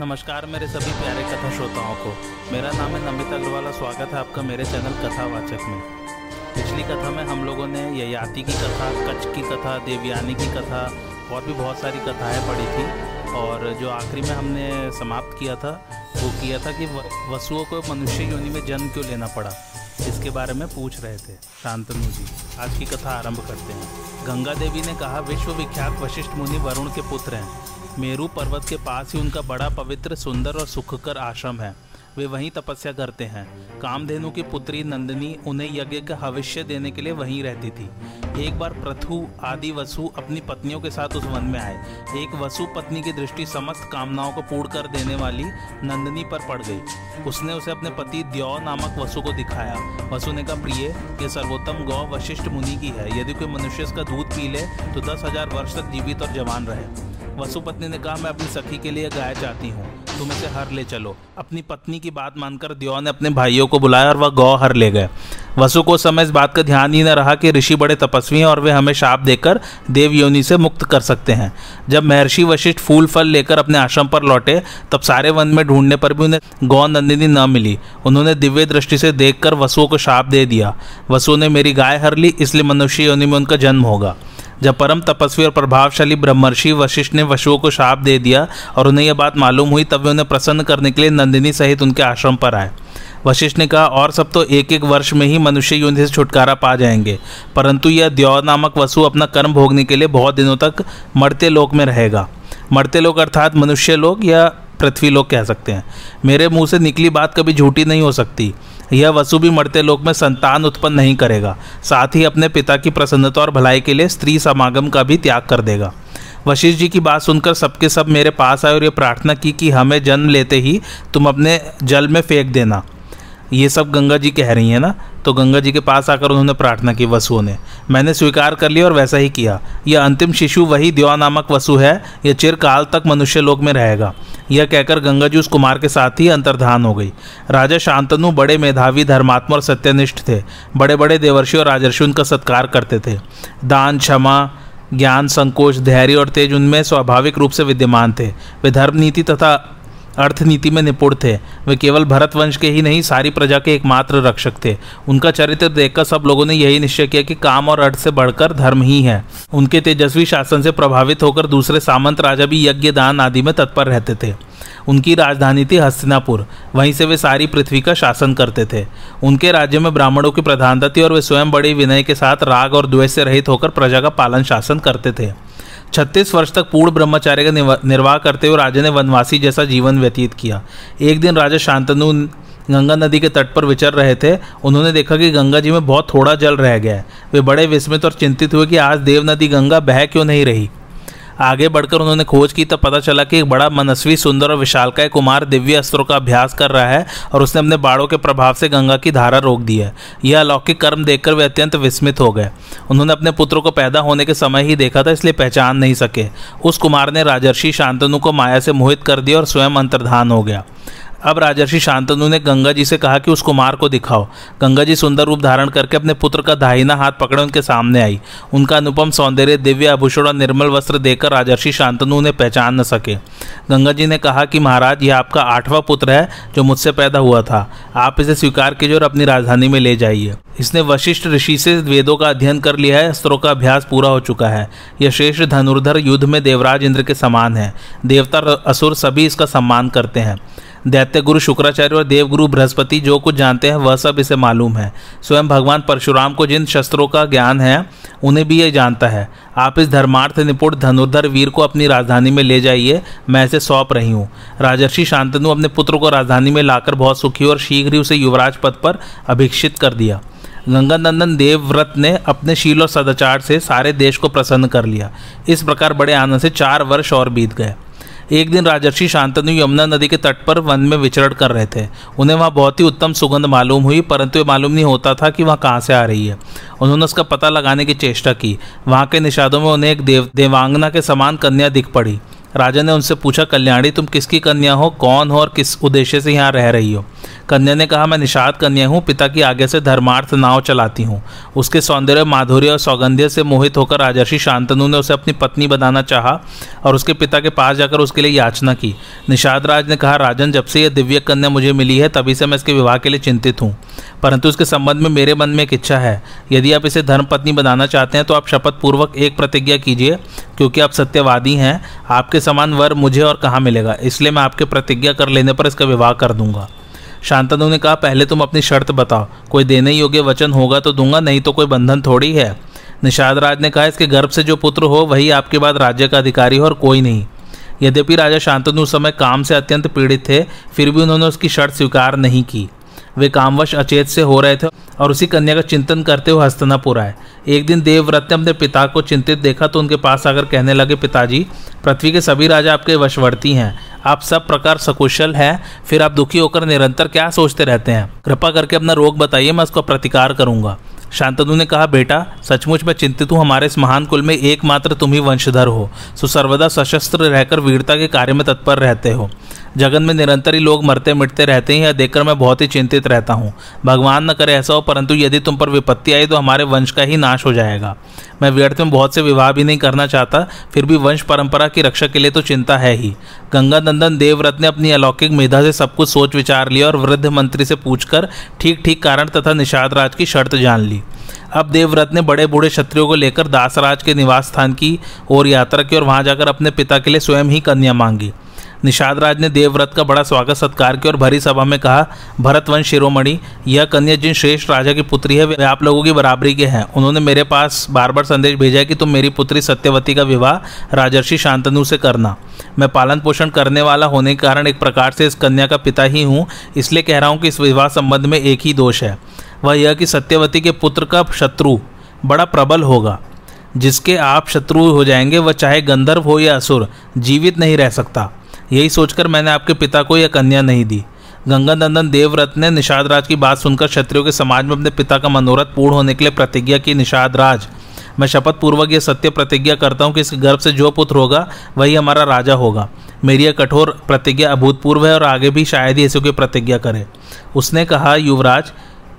नमस्कार, मेरे सभी प्यारे कथा श्रोताओं को। मेरा नाम है नमित अग्रवाल स्वागत है आपका मेरे चैनल कथावाचक में। पिछली कथा में हम लोगों ने ययाति की कथा, कच्छ की कथा, देवयानी की कथा, और भी बहुत सारी कथाएँ पढ़ी थी। और जो आखिरी में हमने समाप्त किया था, वो किया था कि वसुओं को मनुष्य योनि में जन्म क्यों लेना पड़ा? इसके बारे में पूछ रहे थे शांतनु जी। आज की कथा आरंभ करते हैं। गंगा देवी ने कहा विश्व विख्यात वशिष्ठ मुनि वरुण के पुत्र हैं। मेरू पर्वत के पास ही उनका बड़ा, पवित्र, सुंदर और सुखकर आश्रम है। वे वहीं तपस्या करते हैं। कामधेनु की पुत्री नंदिनी उन्हें यज्ञ का भविष्य देने के लिए वहीं रहती थी। एक बार प्रथु आदि, वसु अपनी पत्नियों के साथ उस वन में आए। एक वसु पत्नी की दृष्टि समस्त कामनाओं को पूर्ण कर देने वाली नंदिनी पर पड़ गई। उसने उसे अपने पति द्यौ नामक वसु को दिखाया। वसु ने कहा, प्रिय, ये सर्वोत्तम गौ वशिष्ठ मुनि की है। यदि कोई मनुष्य इसका दूध पी ले तो दस हज़ार वर्ष तक जीवित और जवान रहे। वसुपत्नी ने कहा, मैं अपनी सखी के लिए गाय चाहती हूँ। तुम इसे हर ले चलो। अपनी पत्नी की बात मानकर द्यो ने अपने भाइयों को बुलाया और वह गौ हर ले गए। वसु को समय इस बात का ध्यान ही न रहा कि ऋषि बड़े तपस्वी हैं और वे हमें शाप देकर देव योनि से मुक्त कर सकते हैं। जब महर्षि वशिष्ठ फूल फल लेकर अपने आश्रम पर लौटे, तब सारे वन में ढूँढने पर भी उन्हें गौ नंदिनी न मिली। उन्होंने दिव्य दृष्टि से देखकर वसुओं को शाप दे दिया। वसु ने, मेरी गाय हर ली, इसलिए मनुष्य योनि में उनका जन्म होगा। जब परम तपस्वी और प्रभावशाली ब्रह्मर्षि वशिष्ठ ने वशुओं को शाप दे दिया और उन्हें यह बात मालूम हुई, तब वे उन्हें प्रसन्न करने के लिए नंदिनी सहित उनके आश्रम पर आए। वशिष्ठ ने कहा, और सब तो एक एक वर्ष में ही मनुष्य युद्ध से छुटकारा पा जाएँगे, परंतु यह द्यौ नामक वसु अपना कर्म भोगने के लिए बहुत दिनों तक मरते लोक में रहेगा। मरते लोग अर्थात मनुष्य लोग या पृथ्वी लोग कह सकते हैं। मेरे मुँह से निकली बात कभी झूठी नहीं हो सकती। यह वसु भी मरते लोक में संतान उत्पन्न नहीं करेगा। साथ ही अपने पिता की प्रसन्नता और भलाई के लिए स्त्री समागम का भी त्याग कर देगा। वशिष्ठ जी की बात सुनकर सबके सब मेरे पास आए और ये प्रार्थना की कि हमें जन्म लेते ही तुम अपने जल में फेंक देना। ये सब गंगा जी कह रही हैं ना तो गंगा जी के पास आकर उन्होंने प्रार्थना की वसुओं ने। मैंने स्वीकार कर लिया और वैसा ही किया। यह अंतिम शिशु वही दिवा नामक वसु है, यह चिरकाल तक मनुष्य लोक में रहेगा। यह कहकर गंगा जी उस कुमार के साथ ही अंतर्धान हो गई। राजा शांतनु बड़े मेधावी, धर्मात्मा और सत्यनिष्ठ थे। बड़े बड़े देवर्षि और राजर्षि उनका सत्कार करते थे। दान, क्षमा, ज्ञान, संकोच, धैर्य और तेज उनमें स्वाभाविक रूप से विद्यमान थे। वे धर्म नीति तथा अर्थनीति में निपुण थे। वे केवल भरत वंश के ही नहीं, सारी प्रजा के एकमात्र रक्षक थे। उनका चरित्र देखकर सब लोगों ने यही निश्चय किया कि काम और अर्थ से बढ़कर धर्म ही है। उनके तेजस्वी शासन से प्रभावित होकर दूसरे सामंत राजा भी यज्ञ दान आदि में तत्पर रहते थे। उनकी राजधानी थी हस्तिनापुर। वहीं से वे सारी पृथ्वी का शासन करते थे। उनके राज्य में ब्राह्मणों की प्रधानता थी और वे स्वयं बड़े विनय के साथ राग और द्वेष से रहित होकर प्रजा का पालन शासन करते थे। छत्तीस वर्ष तक पूर्ण ब्रह्मचार्य का निर्वाह करते हुए राजा ने वनवासी जैसा जीवन व्यतीत किया। एक दिन राजा शांतनु गंगा नदी के तट पर विचर रहे थे। उन्होंने देखा कि गंगा जी में बहुत थोड़ा जल रह गया है। वे बड़े विस्मित और चिंतित हुए कि आज देव नदी गंगा बह क्यों नहीं रही। आगे बढ़कर उन्होंने खोज की, तब पता चला कि एक बड़ा मनस्वी, सुंदर और विशालकाय कुमार दिव्य अस्त्रों का अभ्यास कर रहा है और उसने अपने बाड़ों के प्रभाव से गंगा की धारा रोक दी है। यह अलौकिक कर्म देखकर वे अत्यंत विस्मित हो गए। उन्होंने अपने पुत्रों को पैदा होने के समय ही देखा था, इसलिए पहचान नहीं सके। उस कुमार ने राजर्षि शांतनु को माया से मोहित कर दिया और स्वयं अंतर्धान हो गया। अब राजर्षि शांतनु ने गंगा जी से कहा कि उस कुमार को दिखाओ। गंगा जी सुंदर रूप धारण करके अपने पुत्र का दाहिना हाथ पकड़े उनके सामने आई। उनका अनुपम सौंदर्य, दिव्य आभूषण और निर्मल वस्त्र देकर राजर्षि शांतनु ने पहचान न सके। गंगा जी ने कहा कि महाराज, यह आपका आठवां पुत्र है जो मुझसे पैदा हुआ था। आप इसे स्वीकार कीजिए और अपनी राजधानी में ले जाइए। इसने वशिष्ठ ऋषि से वेदों का अध्ययन कर लिया है अस्त्रों का अभ्यास पूरा हो चुका है। यह श्रेष्ठ धनुर्धर युद्ध में देवराज इंद्र के समान है। देवता असुर सभी इसका सम्मान करते हैं। दैत्य गुरु शुक्राचार्य और देवगुरु बृहस्पति जो कुछ जानते हैं, वह सब इसे मालूम है। स्वयं भगवान परशुराम को जिन शस्त्रों का ज्ञान है, उन्हें भी यह जानता है। आप इस धर्मार्थ निपुण धनुर्धर वीर को अपनी राजधानी में ले जाइए, मैं इसे सौंप रही हूँ। राजर्षि शांतनु अपने पुत्र को राजधानी में लाकर बहुत सुखी और शीघ्र ही उसे युवराज पद पर अभिक्षित कर दिया। गंगा नंदन देवव्रत ने अपने शील और सदाचार से सारे देश को प्रसन्न कर लिया। इस प्रकार बड़े आनंद से चार वर्ष और बीत गए। एक दिन राजर्षि शांतनु यमुना नदी के तट पर वन में विचरण कर रहे थे। उन्हें वहाँ बहुत ही उत्तम सुगंध मालूम हुई, परंतु ये मालूम नहीं होता था कि वहाँ कहाँ से आ रही है। उन्होंने उसका पता लगाने की चेष्टा की। वहाँ के निषादों में उन्हें एक देव, देवांगना के समान कन्या दिख पड़ी। राजा ने उनसे पूछा, कल्याणी, तुम किसकी कन्या हो? कौन हो और किस उद्देश्य से यहाँ रह रही हो? कन्या ने कहा, मैं निषाद कन्या हूँ, पिता की आगे से धर्मार्थ नाव चलाती हूँ। उसके सौंदर्य, माधुर्य और सौगंध्य से मोहित होकर राजर्षि शांतनु ने उसे अपनी पत्नी बनाना चाहा और उसके पिता के पास जाकर उसके लिए याचना की। निषाद राज ने कहा, राजन, जब से यह दिव्य कन्या मुझे मिली है, तभी से मैं इसके विवाह के लिए चिंतित हूँ। परंतु उसके संबंध में मेरे मन में एक इच्छा है। यदि आप इसे धर्मपत्नी बनाना चाहते हैं तो आप शपथ पूर्वक एक प्रतिज्ञा कीजिए, क्योंकि आप सत्यवादी हैं। आपके समान वर मुझे और कहाँ मिलेगा? इसलिए मैं आपके प्रतिज्ञा कर लेने पर इसका विवाह कर दूँगा। शांतनु ने कहा, पहले तुम अपनी शर्त बताओ। कोई देने योग्य वचन होगा तो दूँगा, नहीं तो कोई बंधन थोड़ी है। निषाद राज ने कहा, इसके गर्भ से जो पुत्र हो, वही आपके बाद राज्य का अधिकारी हो और कोई नहीं। यद्यपि राजा शांतनु उस समय काम से अत्यंत पीड़ित थे, फिर भी उन्होंने उसकी शर्त स्वीकार नहीं की। वे कामवश अचेत से हो रहे थे और उसी कन्या का चिंतन करते हुए हस्तनापुर आए। एक दिन देवव्रत ने अपने पिता को चिंतित देखा तो उनके पास आकर कहने लगे, पिताजी, पृथ्वी के सभी राजा आपके वशवर्ती हैं। आप सब प्रकार सकुशल हैं। फिर आप दुखी होकर निरंतर क्या सोचते रहते हैं? कृपा करके अपना रोग बताइए, मैं उसका प्रतिकार करूँगा। शांतनु ने कहा, बेटा, सचमुच मैं चिंतित हूँ। हमारे इस महान कुल में एकमात्र तुम ही वंशधर हो। सो सर्वदा सशस्त्र रहकर वीरता के कार्य में तत्पर रहते हो। जगन में निरंतर ही लोग मरते मिटते रहते हैं, यह देखकर मैं बहुत ही चिंतित रहता हूँ। भगवान न करे ऐसा हो, परंतु यदि तुम पर विपत्ति आई तो हमारे वंश का ही नाश हो जाएगा। मैं व्यर्थ में बहुत से विवाह भी नहीं करना चाहता, फिर भी वंश परंपरा की रक्षा के लिए तो चिंता है ही। गंगा नंदन देवव्रत ने अपनी अलौकिक मेधा से सब कुछ सोच विचार लिया और वृद्ध मंत्री से पूछकर ठीक ठीक कारण तथा निषाद राज की शर्त जान ली। अब देवव्रत ने बड़े बूढ़े क्षत्रियों को लेकर दासराज के निवास स्थान की ओर यात्रा की और वहाँ जाकर अपने पिता के लिए स्वयं ही कन्या मांगी। निषाद राज ने देवव्रत का बड़ा स्वागत सत्कार किया और भरी सभा में कहा, भरतवंश शिरोमणि, यह कन्या जिन श्रेष्ठ राजा की पुत्री है, वे आप लोगों की बराबरी के हैं। उन्होंने मेरे पास बार बार संदेश भेजा कि तुम मेरी पुत्री सत्यवती का विवाह राजर्षि शांतनु से करना। मैं पालन पोषण करने वाला होने के कारण एक प्रकार से इस कन्या का पिता ही हूँ, इसलिए कह रहा हूँ कि इस विवाह संबंध में एक ही दोष है। वह यह कि सत्यवती के पुत्र का शत्रु बड़ा प्रबल होगा। जिसके आप शत्रु हो जाएँगे, वह चाहे गंधर्व हो या असुर, जीवित नहीं रह सकता। यही सोचकर मैंने आपके पिता को यह कन्या नहीं दी। गंगा नंदन देवव्रत ने निषाद राज की बात सुनकर क्षत्रियो के समाज में अपने पिता का मनोरथ पूर्ण होने के लिए प्रतिज्ञा की निषाद राज। मैं शपथ पूर्वक यह सत्य प्रतिज्ञा करता हूँ कि इस गर्भ से जो पुत्र होगा, वही हमारा राजा होगा। मेरी यह कठोर प्रतिज्ञा अभूतपूर्व है और आगे भी शायद ही ऐसी कोई प्रतिज्ञा करे। उसने कहा, युवराज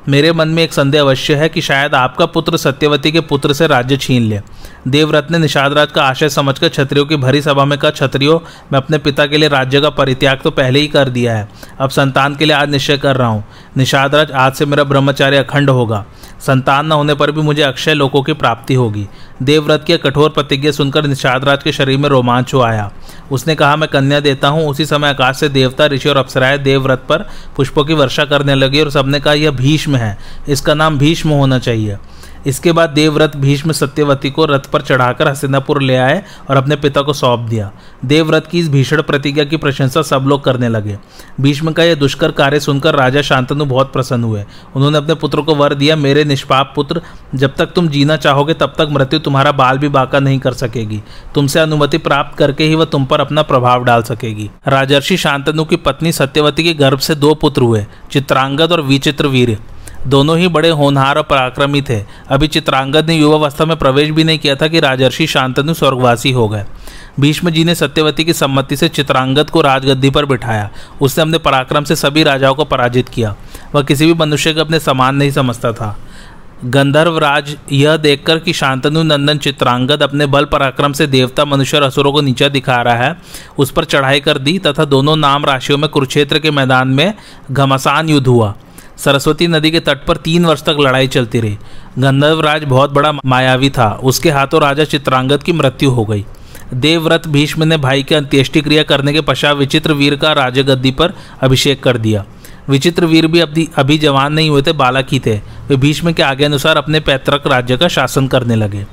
मेरे मन में एक संदेह अवश्य है कि शायद आपका पुत्र सत्यवती के पुत्र से राज्य छीन ले। देवव्रत ने निषादराज का आशय समझकर क्षत्रियों की भरी सभा में कहा, क्षत्रियो, मैं अपने पिता के लिए राज्य का परित्याग तो पहले ही कर दिया है। अब संतान के लिए आज निश्चय कर रहा हूँ। निषादराज, आज से मेरा ब्रह्मचार्य अखंड होगा। संतान न होने पर भी मुझे अक्षय लोकों की प्राप्ति होगी। देवव्रत की कठोर प्रतिज्ञा सुनकर निषादराज के शरीर में रोमांच हो आया। उसने कहा, मैं कन्या देता हूँ। उसी समय आकाश से देवता, ऋषि और अप्सराएँ देवव्रत पर पुष्पों की वर्षा करने लगी और सबने कहा, यह भीष्म है। इसका नाम भीष्म होना चाहिए। इसके बाद देवव्रत भीष्म सत्यवती को रथ पर चढ़ाकर हसिनापुर ले आए और अपने पिता को सौंप दिया। देवव्रत की इस भीषण प्रतिज्ञा की प्रशंसा सब लोग करने लगे। भीष्म का यह दुष्कर कार्य सुनकर राजा शांतनु बहुत प्रसन्न हुए। उन्होंने अपने पुत्र को वर दिया, मेरे निष्पाप पुत्र, जब तक तुम जीना चाहोगे, तब तक मृत्यु तुम्हारा बाल भी बाका नहीं कर सकेगी। तुमसे अनुमति प्राप्त करके ही वह तुम पर अपना प्रभाव डाल सकेगी। राजर्षि शांतनु की पत्नी सत्यवती के गर्भ से दो पुत्र हुए, चित्रांगद और विचित्र वीर। दोनों ही बड़े होनहार और पराक्रमी थे। अभी चित्रांगद ने युवावस्था में प्रवेश भी नहीं किया था कि राजर्षि शांतनु स्वर्गवासी हो गए। भीष्म जी ने सत्यवती की सम्मति से चित्रांगद को राजगद्दी पर बिठाया। उसने अपने पराक्रम से सभी राजाओं को पराजित किया। वह किसी भी मनुष्य को अपने समान नहीं समझता था। गंधर्व राज यह देखकर कि शांतनु नंदन चित्रांगद अपने बल पराक्रम से देवता, मनुष्य और असुरों को नीचा दिखा रहा है, उस पर चढ़ाई कर दी तथा दोनों नाम राशियों में कुरुक्षेत्र के मैदान में घमासान युद्ध हुआ। सरस्वती नदी के तट पर तीन वर्ष तक लड़ाई चलती रही। गंधर्वराज बहुत बड़ा मायावी था। उसके हाथों राजा चित्रांगद की मृत्यु हो गई। देवव्रत भीष्म ने भाई के अंत्येष्टि क्रिया करने के पश्चात विचित्र वीर का राजगद्दी पर अभिषेक कर दिया। विचित्र वीर भी अभी अभी जवान नहीं हुए थे, बालक ही थे। वे भीष्म के आगे अनुसार अपने पैतृक राज्य का शासन करने लगे।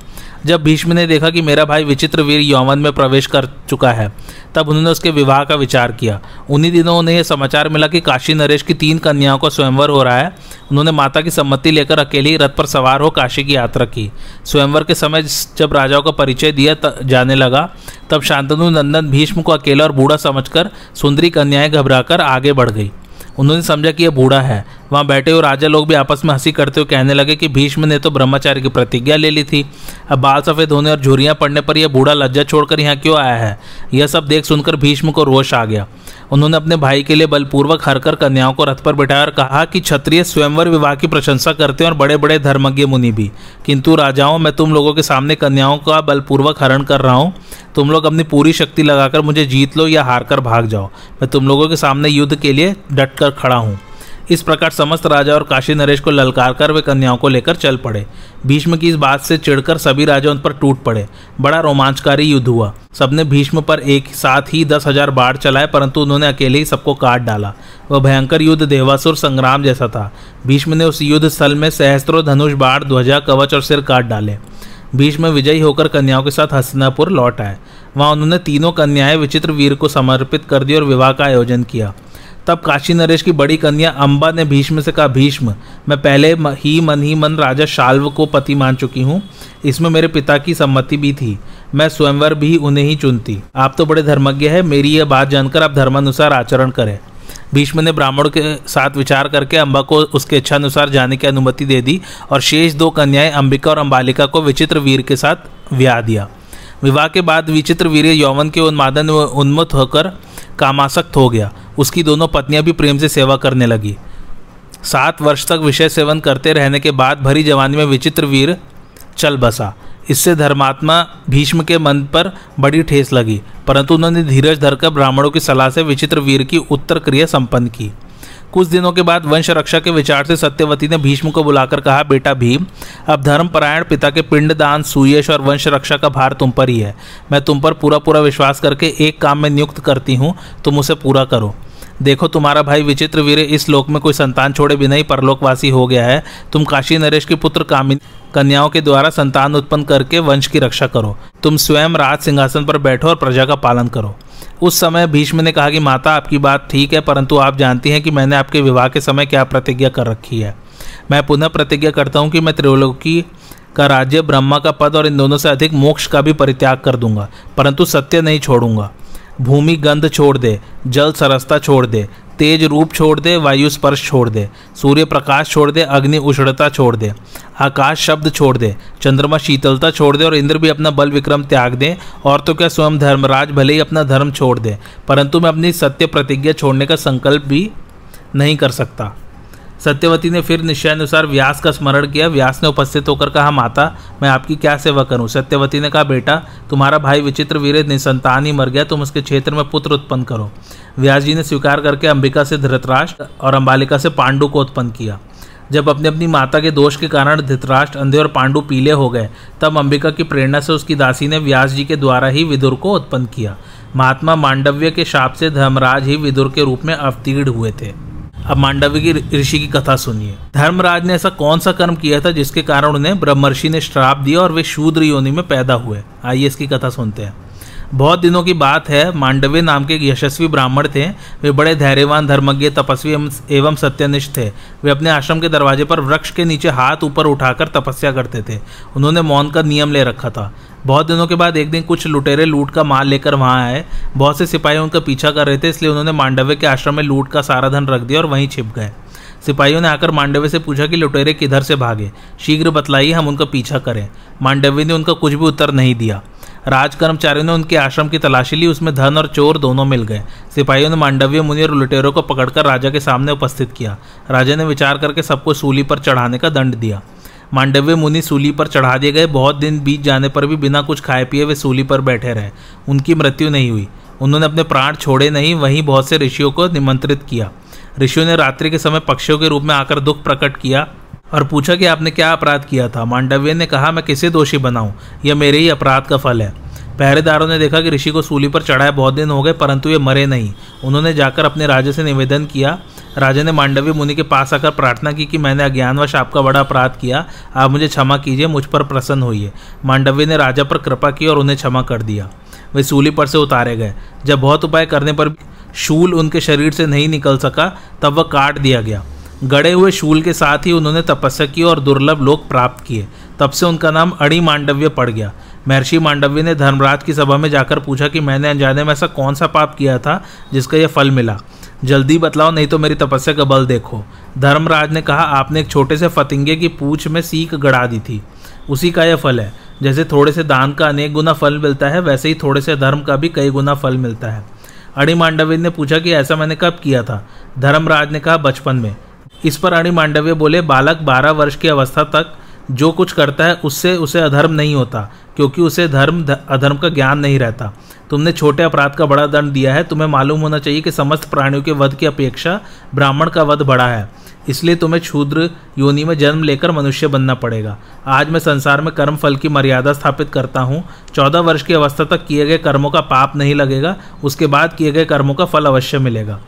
जब भीष्म ने देखा कि मेरा भाई विचित्र वीर यौवन में प्रवेश कर चुका है, तब उन्होंने उसके विवाह का विचार किया। उन्हीं दिनों उन्हें यह समाचार मिला कि काशी नरेश की तीन कन्याओं का स्वयंवर हो रहा है। उन्होंने माता की सम्मति लेकर अकेले रथ पर सवार हो काशी की यात्रा की। स्वयंवर के समय जब राजाओं का परिचय दिया जाने लगा, तब शांतनु नंदन भीष्म को अकेला और बूढ़ा समझकर सुंदरी कन्याएँ घबराकर आगे बढ़ गई। उन्होंने समझा कि यह बूढ़ा है वहाँ बैठे हुए राजा लोग भी आपस में हँसी करते हुए कहने लगे कि भीष्म ने तो ब्रह्मचार्य की प्रतिज्ञा ले ली थी। अब बाल सफ़ेद होने और झुरियाँ पड़ने पर यह बूढ़ा लज्जा छोड़कर यहाँ क्यों आया है? यह सब देख सुनकर भीष्म को रोष आ गया। उन्होंने अपने भाई के लिए बलपूर्वक हरकर कन्याओं को रथ पर बिठाया और कहा कि क्षत्रिय स्वयंवर विवाह की प्रशंसा करते हैं और बड़े बड़े धर्मज्ञ मुनि भी। किंतु राजाओं, मैं तुम लोगों के सामने कन्याओं का बलपूर्वक हरण कर रहा हूँ। तुम लोग अपनी पूरी शक्ति लगाकर मुझे जीत लो या हार कर भाग जाओ। मैं तुम लोगों के सामने युद्ध के लिए डट कर खड़ा हूँ। इस प्रकार समस्त राजा और काशी नरेश को ललकार कर वे कन्याओं को लेकर चल पड़े। भीष्म की इस बात से चिढ़कर सभी राजा उन पर टूट पड़े। बड़ा रोमांचकारी युद्ध हुआ। सबने भीष्म पर एक साथ ही दस हज़ार बाढ़ चलाए, परंतु उन्होंने अकेले ही सबको काट डाला। वह भयंकर युद्ध देवासुर संग्राम जैसा था। भीष्म ने उस युद्ध स्थल में सहस्त्रों धनुष बाढ़ ध्वजा, कवच और सिर काट डाले। भीष्म विजयी होकर कन्याओं के साथ हस्तिनापुर लौट आए। वहाँ उन्होंने तीनों कन्याएँ विचित्र वीर को समर्पित कर दी और विवाह का आयोजन किया। तब काशी नरेश की बड़ी कन्या अंबा ने भीष्म से कहा, भीष्म, मैं पहले ही मन ही मन राजा शाल्व को पति मान चुकी हूँ। इसमें मेरे पिता की सम्मति भी थी। मैं स्वयंवर भी उन्हें ही चुनती। आप तो बड़े धर्मज्ञ हैं, मेरी यह बात जानकर आप धर्मानुसार आचरण करें। भीष्म ने ब्राह्मण के साथ विचार करके अंबा को उसके इच्छानुसार जाने की अनुमति दे दी और शेष दो कन्याएँ अंबिका और अंबालिका को विचित्र वीर के साथ व्याह दिया। विवाह के बाद विचित्र वीर यौवन के उन्मादन उन्मुत होकर कामासक्त हो गया। उसकी दोनों पत्नियाँ भी प्रेम से सेवा करने लगी। सात वर्ष तक विषय सेवन करते रहने के बाद भरी जवानी में विचित्र वीर चल बसा। इससे धर्मात्मा भीष्म के मन पर बड़ी ठेस लगी, परंतु उन्होंने धीरज धरकर ब्राह्मणों की सलाह से विचित्र वीर की उत्तर क्रिया संपन्न की। कुछ दिनों के बाद वंश रक्षा के विचार से सत्यवती ने भीष्म को बुलाकर कहा, बेटा भीम, अब धर्मपरायण पिता के पिंडदान, सुयश और वंश रक्षा का भार तुम पर ही है। मैं तुम पर पूरा पूरा विश्वास करके एक काम में नियुक्त करती हूँ, तुम उसे पूरा करो। देखो, तुम्हारा भाई विचित्र वीर इस लोक में कोई संतान छोड़े बिना ही परलोकवासी हो गया है। तुम काशी नरेश के पुत्र कामिन कन्याओं के द्वारा संतान उत्पन्न करके वंश की रक्षा करो। तुम स्वयं राज सिंहासन पर बैठो और प्रजा का पालन करो। उस समय भीष्म ने कहा कि माता, आपकी बात ठीक है, परंतु आप जानती हैं कि मैंने आपके विवाह के समय क्या प्रतिज्ञा कर रखी है। मैं पुनः प्रतिज्ञा करता हूँ कि मैं त्रिलोकी का राज्य, ब्रह्मा का पद और इन दोनों से अधिक मोक्ष का भी परित्याग कर दूँगा, परंतु सत्य नहीं छोड़ूँगा। भूमि गंध छोड़ दे, जल सरसता छोड़ दे तेज रूप छोड़ दे, वायु स्पर्श छोड़ दे सूर्य प्रकाश छोड़ दे, अग्नि उष्णता छोड़ दे, आकाश शब्द छोड़ दे, चंद्रमा शीतलता छोड़ दे और इंद्र भी अपना बल विक्रम त्याग दे, और तो क्या स्वयं धर्मराज भले ही अपना धर्म छोड़ दे, परंतु मैं अपनी सत्य प्रतिज्ञा छोड़ने का संकल्प भी नहीं कर सकता। सत्यवती ने फिर निश्चयानुसार व्यास का स्मरण किया। व्यास ने उपस्थित होकर कहा, माता, मैं आपकी क्या सेवा करूँ? सत्यवती ने कहा, बेटा, तुम्हारा भाई विचित्र वीर, निसंतान ही मर गया, तुम उसके क्षेत्र में पुत्र उत्पन्न करो। व्यास जी ने स्वीकार करके अंबिका से धृतराष्ट्र और अंबालिका से पांडु को उत्पन्न किया। जब अपनी अपनी माता के दोष के कारण धृतराष्ट्र अंधे और पांडु पीले हो गए, तब अंबिका की प्रेरणा से उसकी दासी ने व्यास जी के द्वारा ही विदुर को उत्पन्न किया। महात्मा मांडव्य के शाप से धर्मराज ही विदुर के रूप में अवतीर्ण हुए थे। अब मांडवी की ऋषि की कथा सुनिए। धर्मराज ने ऐसा कौन सा कर्म किया था जिसके कारण उन्हें ब्रह्मर्षि ने श्राप दिया और वे शूद्र योनि में पैदा हुए? आइए इसकी कथा सुनते हैं। बहुत दिनों की बात है, मांडव्य नाम के एक यशस्वी ब्राह्मण थे। वे बड़े धैर्यवान, धर्मज्ञ, तपस्वी एवं सत्यनिष्ठ थे। वे अपने आश्रम के दरवाजे पर वृक्ष के नीचे हाथ ऊपर उठाकर तपस्या करते थे। उन्होंने मौन का नियम ले रखा था। बहुत दिनों के बाद एक दिन कुछ लुटेरे लूट का माल लेकर वहाँ आए। बहुत से सिपाही उनका पीछा कर रहे थे, इसलिए उन्होंने मांडव्य के आश्रम में लूट का सारा धन रख दिया और वहीं छिप गए। सिपाहियों ने आकर मांडव्य से पूछा कि लुटेरे किधर से भागे? शीघ्र बतलाइए, हम उनका पीछा करें। मांडव्य ने उनका कुछ भी उत्तर नहीं दिया। राज कर्मचारियों ने उनके आश्रम की तलाशी ली, उसमें धन और चोर दोनों मिल गए। सिपाहियों ने मांडव्य मुनि और लुटेरों को पकड़कर राजा के सामने उपस्थित किया। राजा ने विचार करके सबको सूली पर चढ़ाने का दंड दिया। मांडव्य मुनि सूली पर चढ़ा दिए गए। बहुत दिन बीत जाने पर भी बिना कुछ खाए पिए वे सूली पर बैठे रहे। उनकी मृत्यु नहीं हुई। उन्होंने अपने प्राण छोड़े नहीं, वहीं बहुत से ऋषियों को निमंत्रित किया। ऋषियों ने रात्रि के समय पक्षियों के रूप में आकर दुख प्रकट किया। और पूछा कि आपने क्या अपराध किया था? मांडव्य ने कहा, मैं किसे दोषी बनाऊँ? यह मेरे ही अपराध का फल है। पहरेदारों ने देखा कि ऋषि को सूली पर चढ़ाए बहुत दिन हो गए, परंतु ये मरे नहीं। उन्होंने जाकर अपने राजा से निवेदन किया। राजा ने मांडवी मुनि के पास आकर प्रार्थना की कि मैंने अज्ञानवश आपका बड़ा अपराध किया, आप मुझे क्षमा कीजिए, मुझ पर प्रसन्न होइए। मांडव्य ने राजा पर कृपा की और उन्हें क्षमा कर दिया। वे सूली पर से उतारे गए। जब बहुत उपाय करने पर शूल उनके शरीर से नहीं निकल सका, तब वह काट दिया गया। गड़े हुए शूल के साथ ही उन्होंने तपस्या की और दुर्लभ लोक प्राप्त किए। तब से उनका नाम अड़ी मांडव्य पड़ गया। महर्षि मांडव्य ने धर्मराज की सभा में जाकर पूछा कि मैंने अनजाने में ऐसा कौन सा पाप किया था जिसका यह फल मिला? जल्दी बतलाओ, नहीं तो मेरी तपस्या का बल देखो। धर्मराज ने कहा, आपने एक छोटे से फतिंगे की पूछ में सीख गड़ा दी थी। उसी का यह फल है। जैसे थोड़े से दान का अनेक गुना फल मिलता है, वैसे ही थोड़े से धर्म का भी कई गुना फल मिलता है। अड़ी मांडव्य ने पूछा कि ऐसा मैंने कब किया था? धर्मराज ने कहा, बचपन में। इस पर अणि मांडव्य बोले, बालक, बारह वर्ष की अवस्था तक जो कुछ करता है, उससे उसे अधर्म नहीं होता, क्योंकि उसे धर्म अधर्म का ज्ञान नहीं रहता। तुमने छोटे अपराध का बड़ा दंड दिया है, तुम्हें मालूम होना चाहिए कि समस्त प्राणियों के वध की अपेक्षा ब्राह्मण का वध बड़ा है। इसलिए तुम्हें क्षूद्र योनि में जन्म लेकर मनुष्य बनना पड़ेगा। आज मैं संसार में कर्म फल की मर्यादा स्थापित करता हूँ। चौदह वर्ष की अवस्था तक किए गए कर्मों का पाप नहीं लगेगा, उसके बाद किए गए कर्मों का फल अवश्य मिलेगा।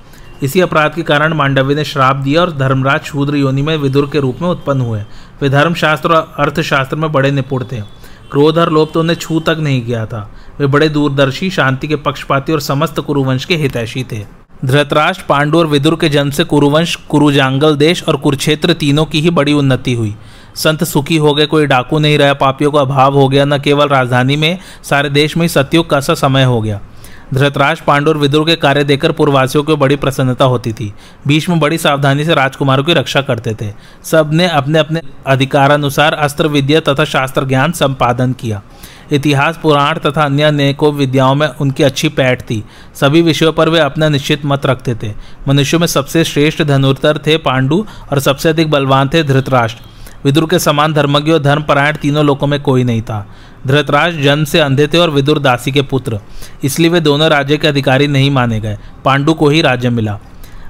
इसी अपराध के कारण मांडव्य ने श्राप दिया और धर्मराज शूद्र योनि में विदुर के रूप में उत्पन्न हुए। वे धर्मशास्त्र और अर्थशास्त्र में बड़े निपुण थे क्रोध और लोभ तो उन्हें छू तक नहीं किया था। वे बड़े दूरदर्शी, शांति के पक्षपाती और समस्त कुरुवंश के हितैषी थे। धृतराष्ट्र पांडु और विदुर के जन्म से कुरुवंश, कुरुजांगल देश और कुरुक्षेत्र तीनों की ही बड़ी उन्नति हुई। संत सुखी हो गए, कोई डाकू नहीं रहा, पापियों का अभाव हो गया, न केवल राजधानी में, सारे देश में ही सत्युग का सा समय हो गया। धृतराज पांडु और विदुर के कार्य देखकर पूर्ववासियों को बड़ी प्रसन्नता होती थी। भीष्म बड़ी सावधानी से राजकुमारों की रक्षा करते थे। सबने अपने अपने अधिकारानुसार अस्त्र, विद्या तथा शास्त्र ज्ञान संपादन किया। इतिहास, पुराण तथा अन्य अनेकों विद्याओं में उनकी अच्छी पैठ थी। सभी विषयों पर वे अपना निश्चित मत रखते थे। मनुष्यों में सबसे श्रेष्ठ धनुर्धर थे पांडु और सबसे अधिक बलवान थे धृतराष्ट्र विदुर के समान धर्मज्ञ और धर्मपरायण तीनों लोगों में कोई नहीं था। धृतराज जन्म से अंधे थे और विदुर दासी के पुत्र। इसलिए वे दोनों राज्य के अधिकारी नहीं माने गए। पांडु को ही राज्य मिला।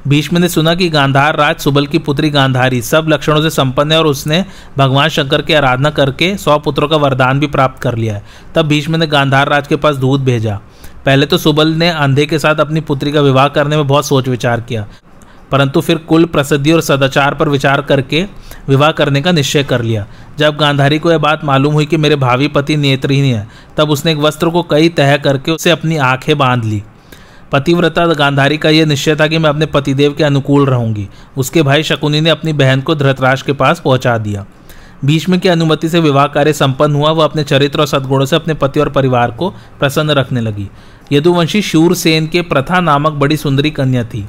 भीष्म ने सुना कि गांधार राज सुबल की पुत्री गांधारी, सब लक्षणों से संपन्न है और उसने भगवान शंकर की आराधना करके सौ पुत्रों का वरदान भी प्राप्त कर लिया है। तब भीष्म ने गांधार राज के पास दूध भेजा। पहले तो सुबल ने अंधे के साथ अपनी पुत्री का विवाह करने में बहुत सोच विचार किया। परंतु फिर कुल प्रसिद्धि और सदाचार पर विचार करके विवाह करने का निश्चय कर लिया। जब गांधारी को यह बात मालूम हुई कि मेरे भावी पति नेत्रहीन है, तब उसने एक वस्त्र को कई तह करके उसे अपनी आँखें बाँध ली। पतिव्रता गांधारी का यह निश्चय था कि मैं अपने पतिदेव के अनुकूल रहूँगी। उसके भाई शकुनी ने अपनी बहन को धृतराज के पास पहुँचा दिया। भीष्म की अनुमति से विवाह कार्य संपन्न हुआ, वह अपने चरित्र और सद्गुणों से अपने पति और परिवार को प्रसन्न रखने लगी। यदुवंशी शूरसेन के प्रथा नामक बड़ी सुंदरी कन्या थी।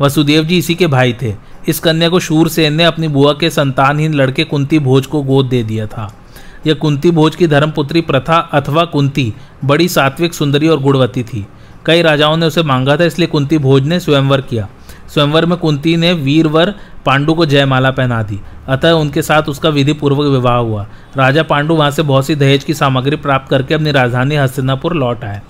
वसुदेव जी इसी के भाई थे। इस कन्या को शूरसेन ने अपनी बुआ के संतानहीन लड़के कुंती भोज को गोद दे दिया था। यह कुंती भोज की धर्मपुत्री प्रथा अथवा कुंती बड़ी सात्विक, सुंदरी और गुणवती थी। कई राजाओं ने उसे मांगा था, इसलिए कुंती भोज ने स्वयंवर किया। स्वयंवर में कुंती ने वीरवर पांडु को जयमाला पहना दी। अतः उनके साथ उसका विधि पूर्वक विवाह हुआ। राजा पांडु वहाँ से बहुत सी दहेज की सामग्री प्राप्त करके अपनी राजधानी हस्तिनापुर लौट आए।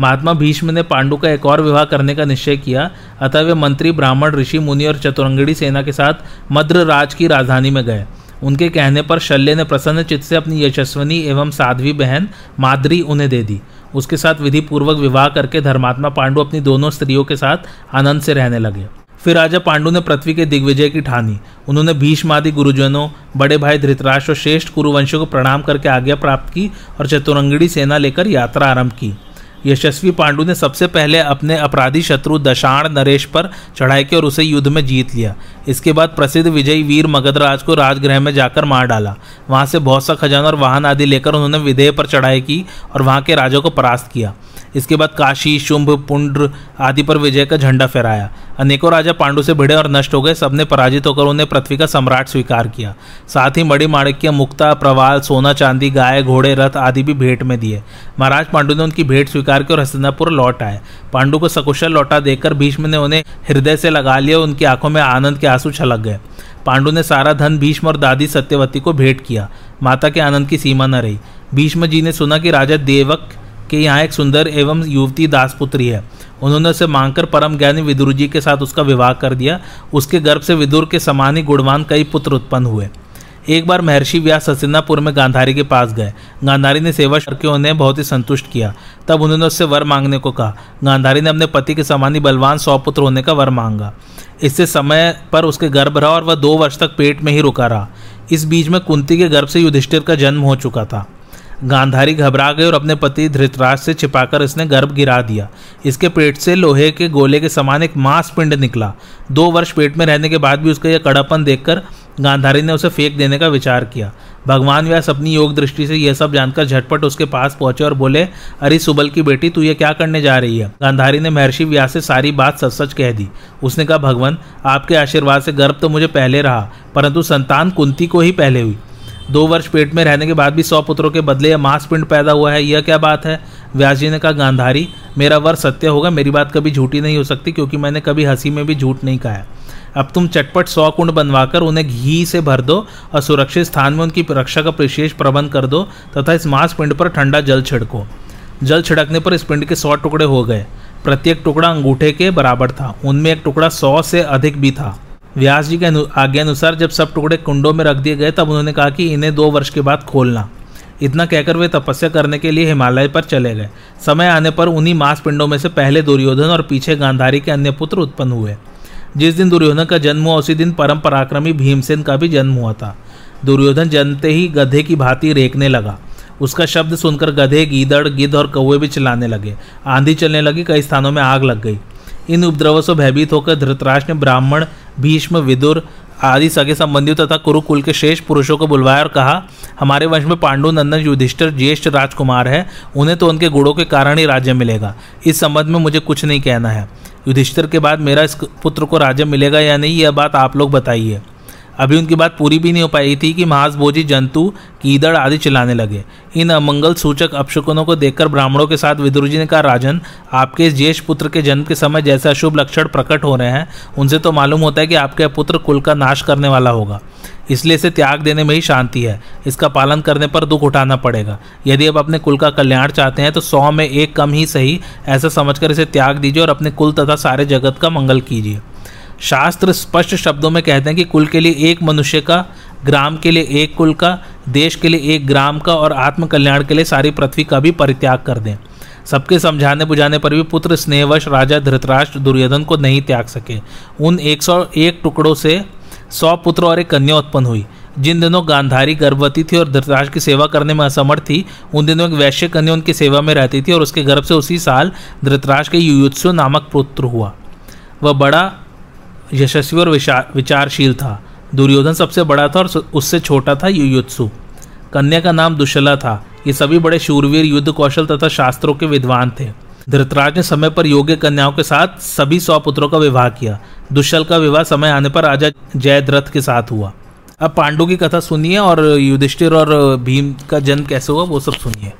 महात्मा भीष्म ने पांडु का एक और विवाह करने का निश्चय किया। अतः वे मंत्री, ब्राह्मण, ऋषि, मुनि और चतुरंगड़ी सेना के साथ मद्र राज की राजधानी में गए। उनके कहने पर शल्य ने प्रसन्न चित्त से अपनी यशस्वनी एवं साध्वी बहन माद्री उन्हें दे दी। उसके साथ विधि पूर्वक विवाह करके धर्मात्मा पांडु अपनी दोनों स्त्रियों के साथ आनंद से रहने लगे। फिर राजा पांडु ने पृथ्वी के दिग्विजय की ठानी। उन्होंने भीष्मादि गुरुजनों, बड़े भाई धृतराष्ट्र और श्रेष्ठ कुरुवंशों को प्रणाम करके आज्ञा प्राप्त की और चतुरंगड़ी सेना लेकर यात्रा आरंभ की। यशस्वी पांडु ने सबसे पहले अपने अपराधी शत्रु दशाण नरेश पर चढ़ाई की और उसे युद्ध में जीत लिया। इसके बाद प्रसिद्ध विजयी वीर मगधराज को राजगृह में जाकर मार डाला। वहाँ से बहुत सा खजाना और वाहन आदि लेकर उन्होंने विधेय पर चढ़ाई की और वहाँ के राजा को परास्त किया। इसके बाद काशी, शुंभ, पुंड्र आदि पर विजय का झंडा फहराया। अनेकों राजा पांडु से भिड़े और नष्ट हो गए, सबने पराजित होकर उन्हें पृथ्वी का सम्राट स्वीकार किया। साथ ही मड़ी माणिक्य, मुक्ता, प्रवाल, सोना, चांदी, गाय, घोड़े, रथ आदि भी भेंट में दिए। महाराज पांडु ने उनकी भेंट स्वीकार की और हस्तिनापुर लौट आए। पांडु को सकुशल लौटा देकर भीष्म ने उन्हें हृदय से लगा लिया उनकी आँखों में आनंद के आँसू छलक गए। पांडु ने सारा धन भीष्म और दादी सत्यवती को भेंट किया। माता के आनंद की सीमा न रही। भीष्म जी ने सुना कि राजा देवक के यहाँ एक सुंदर एवं युवती दासपुत्री है। उन्होंने उसे मांगकर परम ज्ञानी विदुर जी के साथ उसका विवाह कर दिया। उसके गर्भ से विदुर के समान ही गुणवान कई पुत्र उत्पन्न हुए। एक बार महर्षि व्यास हसिनापुर में गांधारी के पास गए। गांधारी ने सेवा करके उन्हें बहुत ही संतुष्ट किया। तब उन्होंने उससे वर मांगने को कहा। गांधारी ने अपने पति के समान ही बलवान सौ पुत्र होने का वर मांगा। इससे समय पर उसके गर्भ रहा और वह दो वर्ष तक पेट में ही रुका रहा। इस बीच में कुंती के गर्भ से युधिष्ठिर का जन्म हो चुका था। गांधारी घबरा गए और अपने पति धृतराज से छिपाकर इसने गर्भ गिरा दिया। इसके पेट से लोहे के गोले के समान एक मांस पिंड निकला। दो वर्ष पेट में रहने के बाद भी उसका यह कड़ापन देखकर गांधारी ने उसे फेंक देने का विचार किया। भगवान व्यास अपनी योग दृष्टि से यह सब जानकर झटपट उसके पास पहुँचे और बोले, अरे सुबल की बेटी, तू ये क्या करने जा रही है? गांधारी ने महर्षि व्यास से सारी बात सच सच कह दी। उसने कहा, भगवान, आपके आशीर्वाद से गर्भ तो मुझे पहले रहा, परंतु संतान कुंती को ही पहले हुई। दो वर्ष पेट में रहने के बाद भी सौ पुत्रों के बदले या मांस पिंड पैदा हुआ है। यह क्या बात है? व्यास जी ने कहा, गांधारी, मेरा वर सत्य होगा, मेरी बात कभी झूठी नहीं हो सकती, क्योंकि मैंने कभी हँसी में भी झूठ नहीं कहा अब तुम चटपट सौ कुंड बनवाकर उन्हें घी से भर दो और सुरक्षित स्थान में उनकी रक्षा का विशेष प्रबंध कर दो तथा इस मांस पिंड पर ठंडा जल छिड़को। जल छिड़कने पर इस पिंड के सौ टुकड़े हो गए। प्रत्येक टुकड़ा अंगूठे के बराबर था। उनमें एक टुकड़ा सौ से अधिक भी था। व्यास जी के आज्ञा अनुसार जब सब टुकड़े कुंडों में रख दिए गए, तब उन्होंने कहा कि इन्हें दो वर्ष के बाद खोलना। इतना कहकर वे तपस्या करने के लिए हिमालय पर चले गए। समय आने पर उन्हीं मांस पिंडों में से पहले दुर्योधन और पीछे गांधारी के अन्य पुत्र उत्पन्न हुए। जिस दिन दुर्योधन का जन्म हुआ, उसी दिन परम पराक्रमी भीमसेन का भी जन्म हुआ था। दुर्योधन जन्मते ही गधे की भांति रेखने लगा। उसका शब्द सुनकर गधे गीदड़, गिद्ध और कौए भी चिल्लाने लगे। आंधी चलने लगी, कई स्थानों में आग लग गई। इन उपद्रवों से भयभीत होकर धृतराज ने ब्राह्मण, भीष्म, विदुर आदि सगे संबंधियों तथा कुरुकुल के शेष पुरुषों को बुलवाया और कहा, हमारे वंश में पांडु नंदन युधिष्ठिर ज्येष्ठ राजकुमार है। उन्हें तो उनके गुणों के कारण ही राज्य मिलेगा। इस संबंध में मुझे कुछ नहीं कहना है। युधिष्ठर के बाद मेरा इस पुत्र को राज्य मिलेगा या नहीं, यह बात आप लोग बताइए। अभी उनकी बात पूरी भी नहीं हो पाई थी कि महासभोजी जंतु, कीदड़ आदि चिल्लाने लगे। इन अमंगल सूचक अपशकुनों को देखकर ब्राह्मणों के साथ विदुर जी ने कहा, राजन, आपके ज्येष्ठ पुत्र के जन्म के समय जैसे अशुभ लक्षण प्रकट हो रहे हैं, उनसे तो मालूम होता है कि आपके पुत्र कुल का नाश करने वाला होगा। इसलिए इसे त्याग देने में ही शांति है। इसका पालन करने पर दुख उठाना पड़ेगा। यदि आप अपने कुल का कल्याण चाहते हैं तो सौ में एक कम ही सही। ऐसा समझकर इसे त्याग दीजिए और अपने कुल तथा सारे जगत का मंगल कीजिए। शास्त्र स्पष्ट शब्दों में कहते हैं कि कुल के लिए एक मनुष्य का, ग्राम के लिए एक कुल का, देश के लिए एक ग्राम का और आत्मकल्याण के लिए सारी पृथ्वी का भी परित्याग कर दें। सबके समझाने बुझाने पर भी पुत्र स्नेहवश राजा धृतराष्ट्र दुर्योधन को नहीं त्याग सके। उन 101 टुकड़ों से सौ पुत्र और एक कन्या उत्पन्न हुई। जिन दिनों गांधारी गर्भवती थी और धृतराज की सेवा करने में असमर्थ थी, उन दिनों एक वैश्य कन्या उनकी सेवा में रहती थी और उसके गर्भ से उसी साल धृतराज के युयुत्सु नामक पुत्र हुआ। वह बड़ा यशस्वी और विचारशील था। दुर्योधन सबसे बड़ा था और उससे छोटा था युयुत्सु। कन्या का नाम दुशला था। ये सभी बड़े शूरवीर युद्ध कौशल तथा शास्त्रों के विद्वान थे। धृतराज ने समय पर योग्य कन्याओं के साथ सभी सौ पुत्रों का विवाह किया। दुष्यल का विवाह समय आने पर राजा जयद्रथ के साथ हुआ। अब पांडु की कथा सुनिए और युधिष्ठिर और भीम का जन्म कैसे हुआ, वो सब सुनिए।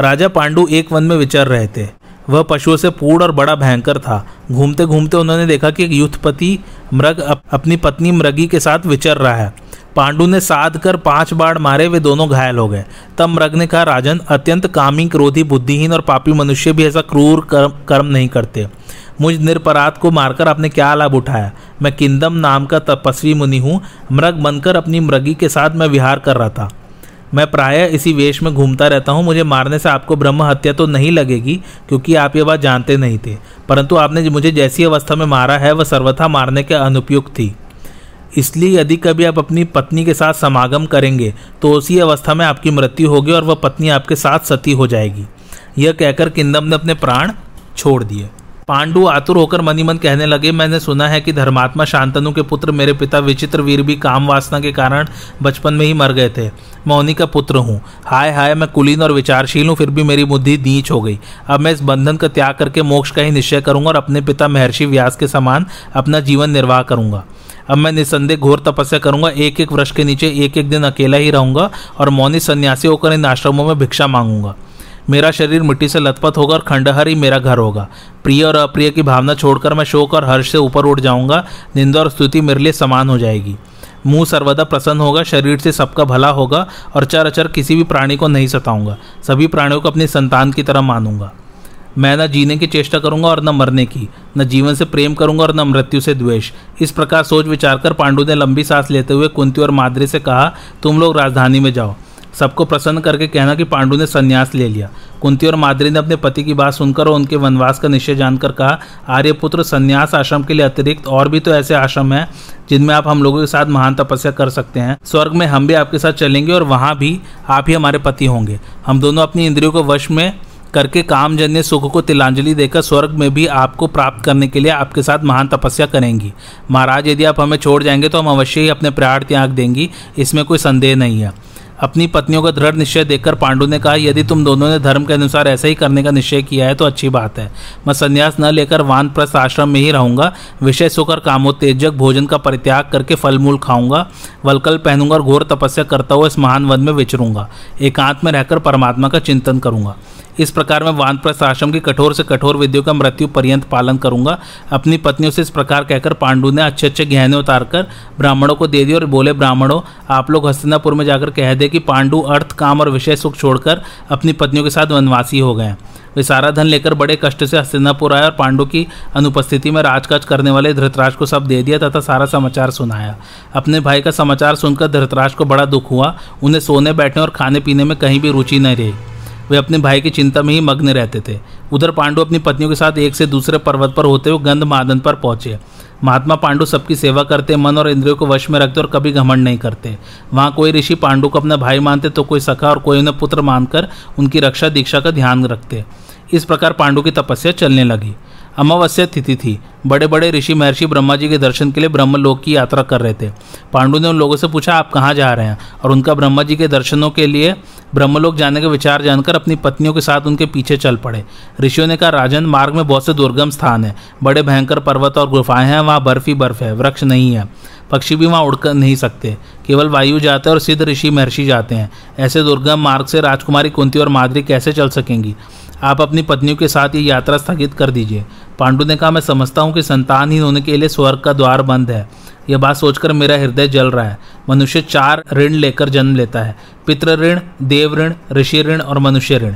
राजा पांडु एक वन में विचर रहे थे। वह पशुओं से पूर्ण और बड़ा भयंकर था। घूमते घूमते उन्होंने देखा कि एक युद्धपति मृग अप, अपनी पत्नी मृगी के साथ विचर रहा है। पांडु ने साध कर पाँच बाढ़ मारे वे दोनों घायल हो गए। तब मृग ने कहा राजन अत्यंत कामी क्रोधी बुद्धिहीन और पापी मनुष्य भी ऐसा क्रूर कर्म, कर्म नहीं करते। मुझ निरपराध को मारकर आपने क्या लाभ उठाया? मैं किंदम नाम का तपस्वी मुनि हूँ। मृग बनकर अपनी मृगी के साथ मैं विहार कर रहा था। मैं प्राय इसी वेश में घूमता रहता हूँ। मुझे मारने से आपको ब्रह्म हत्या तो नहीं लगेगी, क्योंकि आप ये बात जानते नहीं थे। परंतु आपने मुझे जैसी अवस्था में मारा है, वह सर्वथा मारने के अनुपयुक्त थी। इसलिए यदि कभी आप अपनी पत्नी के साथ समागम करेंगे तो उसी अवस्था में आपकी मृत्यु होगी और वह पत्नी आपके साथ सती हो जाएगी। यह कहकर किंदम ने अपने प्राण छोड़ दिए। पांडु आतुर होकर मनी मन कहने लगे, मैंने सुना है कि धर्मात्मा शांतनु के पुत्र मेरे पिता विचित्र वीर भी काम वासना के कारण बचपन में ही मर गए थे। मैं उन्हीं का पुत्र हूँ। हाय हाय, मैं कुलीन और विचारशील हूँ, फिर भी मेरी बुद्धि नीच हो गई। अब मैं इस बंधन का त्याग करके मोक्ष का ही निश्चय करूँगा और अपने पिता महर्षि व्यास के समान अपना जीवन निर्वाह करूँगा। अब मैं निसंदेह घोर तपस्या करूँगा एक एक वृक्ष के नीचे एक एक दिन अकेला ही रहूँगा और मौनी सन्यासी होकर इन आश्रमों में भिक्षा मांगूँगा। मेरा शरीर मिट्टी से लथपथ होगा और खंडहर ही मेरा घर होगा। प्रिय और अप्रिय की भावना छोड़कर मैं शोक और हर्ष से ऊपर उठ जाऊँगा। निंदा और स्तुति मेरे लिए समान हो जाएगी। मुँह सर्वदा प्रसन्न होगा, शरीर से सबका भला होगा और चर अचर किसी भी प्राणी को नहीं सताऊँगा। सभी प्राणियों को अपनी संतान की तरह मानूँगा। मैं न जीने की चेष्टा करूँगा और न मरने की, न जीवन से प्रेम करूँगा और न मृत्यु से द्वेष। इस प्रकार सोच विचार कर पांडु ने लंबी सांस लेते हुए कुंती और माद्री से कहा, तुम लोग राजधानी में जाओ। सबको प्रसन्न करके कहना कि पांडु ने संन्यास ले लिया। कुंती और माद्री ने अपने पति की बात सुनकर और उनके वनवास का निश्चय जानकर कहा, आर्यपुत्र, संन्यास आश्रम के लिए अतिरिक्त और भी तो ऐसे आश्रम हैं, जिनमें आप हम लोगों के साथ महान तपस्या कर सकते हैं। स्वर्ग में हम भी आपके साथ चलेंगे और वहाँ भी आप ही हमारे पति होंगे। हम दोनों अपनी इंद्रियों को वश में करके कामजन्य सुख को तिलांजलि देकर स्वर्ग में भी आपको प्राप्त करने के लिए आपके साथ महान तपस्या करेंगी। महाराज, यदि आप हमें छोड़ जाएँगे तो हम अवश्य ही अपने प्राण त्याग देंगी। इसमें कोई संदेह नहीं है। अपनी पत्नियों का दृढ़ निश्चय देखकर पांडु ने कहा, यदि तुम दोनों ने धर्म के अनुसार ऐसा ही करने का निश्चय किया है तो अच्छी बात है। मैं संन्यास न लेकर वानप्रस्थ आश्रम में ही रहूँगा, विषय सुकर कामोत्तेजक भोजन का परित्याग करके फल मूल खाऊँगा, वलकल पहनूँगा और घोर तपस्या करता हुआ इस महान वन में विचरूँगा। एकांत में रहकर परमात्मा का चिंतन करूँगा। इस प्रकार मैं वानप्रस्थ आश्रम की कठोर से कठोर विधियों का मृत्यु पर्यंत पालन करूँगा। अपनी पत्नियों से इस प्रकार कहकर पांडु ने अच्छे अच्छे गहने उतार कर ब्राह्मणों को दे दिए और बोले, ब्राह्मणों, आप लोग हस्तिनापुर में जाकर कह दे कि पांडु अर्थ, काम और विषय सुख छोड़कर अपनी पत्नियों के साथ वनवासी हो गए वे सारा धन लेकर बड़े कष्ट से हस्तिनापुर आए और पांडु की अनुपस्थिति में राजकाज करने वाले धृतराज को सब दे दिया तथा सारा समाचार सुनाया। अपने भाई का समाचार सुनकर धृतराज को बड़ा दुख हुआ। उन्हें सोने, बैठने और खाने पीने में कहीं भी रुचि नहीं रही। वे अपने भाई की चिंता में ही मग्न रहते थे। उधर पांडु अपनी पत्नियों के साथ एक से दूसरे पर्वत पर होते हुए गंध मादन पर पहुँचे। महात्मा पांडु सबकी सेवा करते, मन और इंद्रियों को वश में रखते और कभी घमंड नहीं करते। वहाँ कोई ऋषि पांडु को अपना भाई मानते तो कोई सखा और कोई उन्हें पुत्र मानकर उनकी रक्षा दीक्षा का ध्यान रखते। इस प्रकार पांडु की तपस्या चलने लगी। अमावस्या तिथि थी। बड़े बड़े ऋषि महर्षि ब्रह्मा जी के दर्शन के लिए ब्रह्मलोक की यात्रा कर रहे थे। पांडु ने उन लोगों से पूछा, आप कहाँ जा रहे हैं? और उनका ब्रह्मा जी के दर्शनों के लिए ब्रह्मलोक जाने का विचार जानकर अपनी पत्नियों के साथ उनके पीछे चल पड़े। ऋषियों ने कहा, राजन, मार्ग में बहुत से दुर्गम स्थान है। बड़े भयंकर पर्वत और गुफाएँ हैं, वहाँ बर्फ़ ही बर्फ़ है, वृक्ष नहीं है। पक्षी भी वहाँ उड़कर नहीं सकते। केवल वायु जाते हैं और सिद्ध ऋषि महर्षि जाते हैं। ऐसे दुर्गम मार्ग से राजकुमारी कुंती और मादरी कैसे चल सकेंगी? आप अपनी पत्नियों के साथ ये यात्रा स्थगित कर दीजिए। पांडु ने कहा, मैं समझता हूँ कि संतानहीन होने के लिए स्वर्ग का द्वार बंद है। यह बात सोचकर मेरा हृदय जल रहा है। मनुष्य चार ऋण लेकर जन्म लेता है। पितृ ऋण, देव ऋण, ऋषि ऋण और मनुष्य ऋण।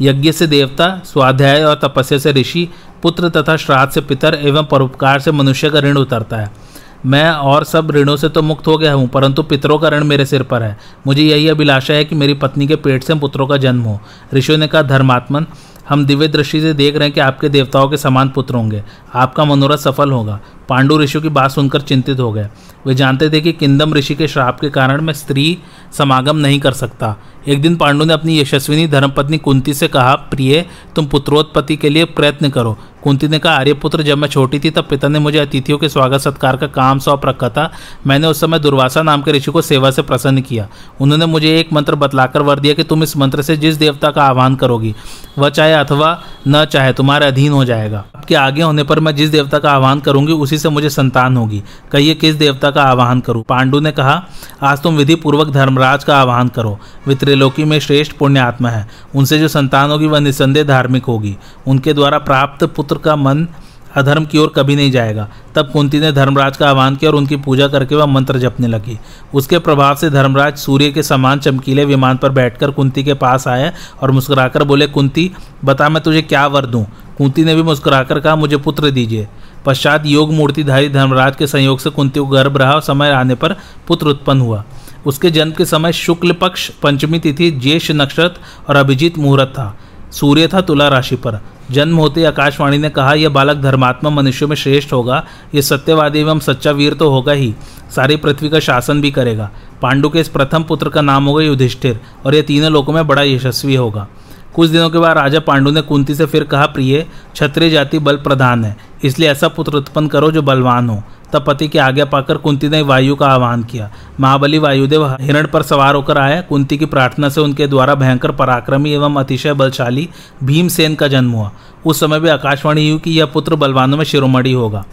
यज्ञ से देवता, स्वाध्याय और तपस्या से ऋषि, पुत्र तथा श्राद्ध से पितर एवं परोपकार से मनुष्य का ऋण उतरता है। मैं और सब ऋणों से तो मुक्त हो गया हूँ, परंतु पितरों का ऋण मेरे सिर पर है। मुझे यही अभिलाषा है कि मेरी पत्नी के पेट से पुत्रों का जन्म हो। ऋषि ने कहा, धर्मात्मन, हम दिव्य दृष्टि से देख रहे हैं कि आपके देवताओं के समान पुत्र होंगे। आपका मनोरथ सफल होगा। पांडु ऋषियों की बात सुनकर चिंतित हो गए। वे जानते थे कि किंदम ऋषि के श्राप के कारण मैं स्त्री समागम नहीं कर सकता। एक दिन पांडु ने अपनी यशस्विनी धर्मपत्नी कुंती से कहा, प्रिय, तुम पुत्रोत्पत्ति के लिए प्रयत्न करो। कुंती ने कहा, आर्यपुत्र, जब मैं छोटी थी तब पिता ने मुझे अतिथियों के स्वागत सत्कार का काम सौंप रखा था। मैंने उस समय दुर्वासा नाम के ऋषि को सेवा से प्रसन्न किया। उन्होंने मुझे एक मंत्र बतलाकर वर दिया कि तुम इस मंत्र से जिस देवता का आह्वान करोगी, वह चाहे अथवा न चाहे, तुम्हारे अधीन हो जाएगा। आपके आगे होने पर मैं जिस देवता का आह्वान करूँगी, उसी से मुझे संतान होगी। कहिए, किस देवता का आवाहन करूँ? पांडु ने कहा, आज तुम विधि पूर्वक धर्मराज का आवाहन करो। वित्रिलोकी में श्रेष्ठ पुण्य आत्मा है। उनसे जो संतान होगी, वह निसंदेह धार्मिक होगी। उनके द्वारा प्राप्त पुत्र का मन अधर्म की ओर कभी नहीं जाएगा। तब कुंती ने धर्मराज का आह्वान किया और उनकी पूजा करके वह मंत्र जपने लगी। उसके प्रभाव से धर्मराज सूर्य के समान चमकीले विमान पर बैठकर कुंती के पास आए और मुस्कुराकर बोले, कुंती, बता मैं तुझे क्या वर दूँ? कुंती ने भी मुस्कुराकर कहा, मुझे पुत्र दीजिए। पश्चात योग मूर्तिधारी धर्मराज के संयोग से कुंती को गर्भ रहा समय आने पर पुत्र उत्पन्न हुआ। उसके जन्म के समय शुक्ल पक्ष, पंचमी तिथि, ज्येष्ठ नक्षत्र और अभिजीत मुहूर्त था। सूर्य था, तुला राशि पर। जन्म होते आकाशवाणी ने कहा, यह बालक धर्मात्मा मनुष्यों में श्रेष्ठ होगा। यह सत्यवादी एवं सच्चा वीर तो होगा ही। सारी पृथ्वी का शासन भी करेगा। पांडु के इस प्रथम पुत्र का नाम होगा युधिष्ठिर, और यह तीनों लोगों में बड़ा यशस्वी होगा। कुछ दिनों के बाद राजा पांडु ने कुंती से फिर कहा, प्रिय, क्षत्रिय जाति बल प्रधान है। इसलिए ऐसा पुत्र उत्पन्न करो जो बलवान हो। तब पति की आज्ञा पाकर कुंती ने वायु का आह्वान किया। महाबली वायुदेव हिरण पर सवार होकर आए कुंती की प्रार्थना से उनके द्वारा भयंकर पराक्रमी एवं अतिशय बलशाली भीमसेन का जन्म हुआ। उस समय भी आकाशवाणी हुई कि यह पुत्र बलवानों में शिरोमणि होगा।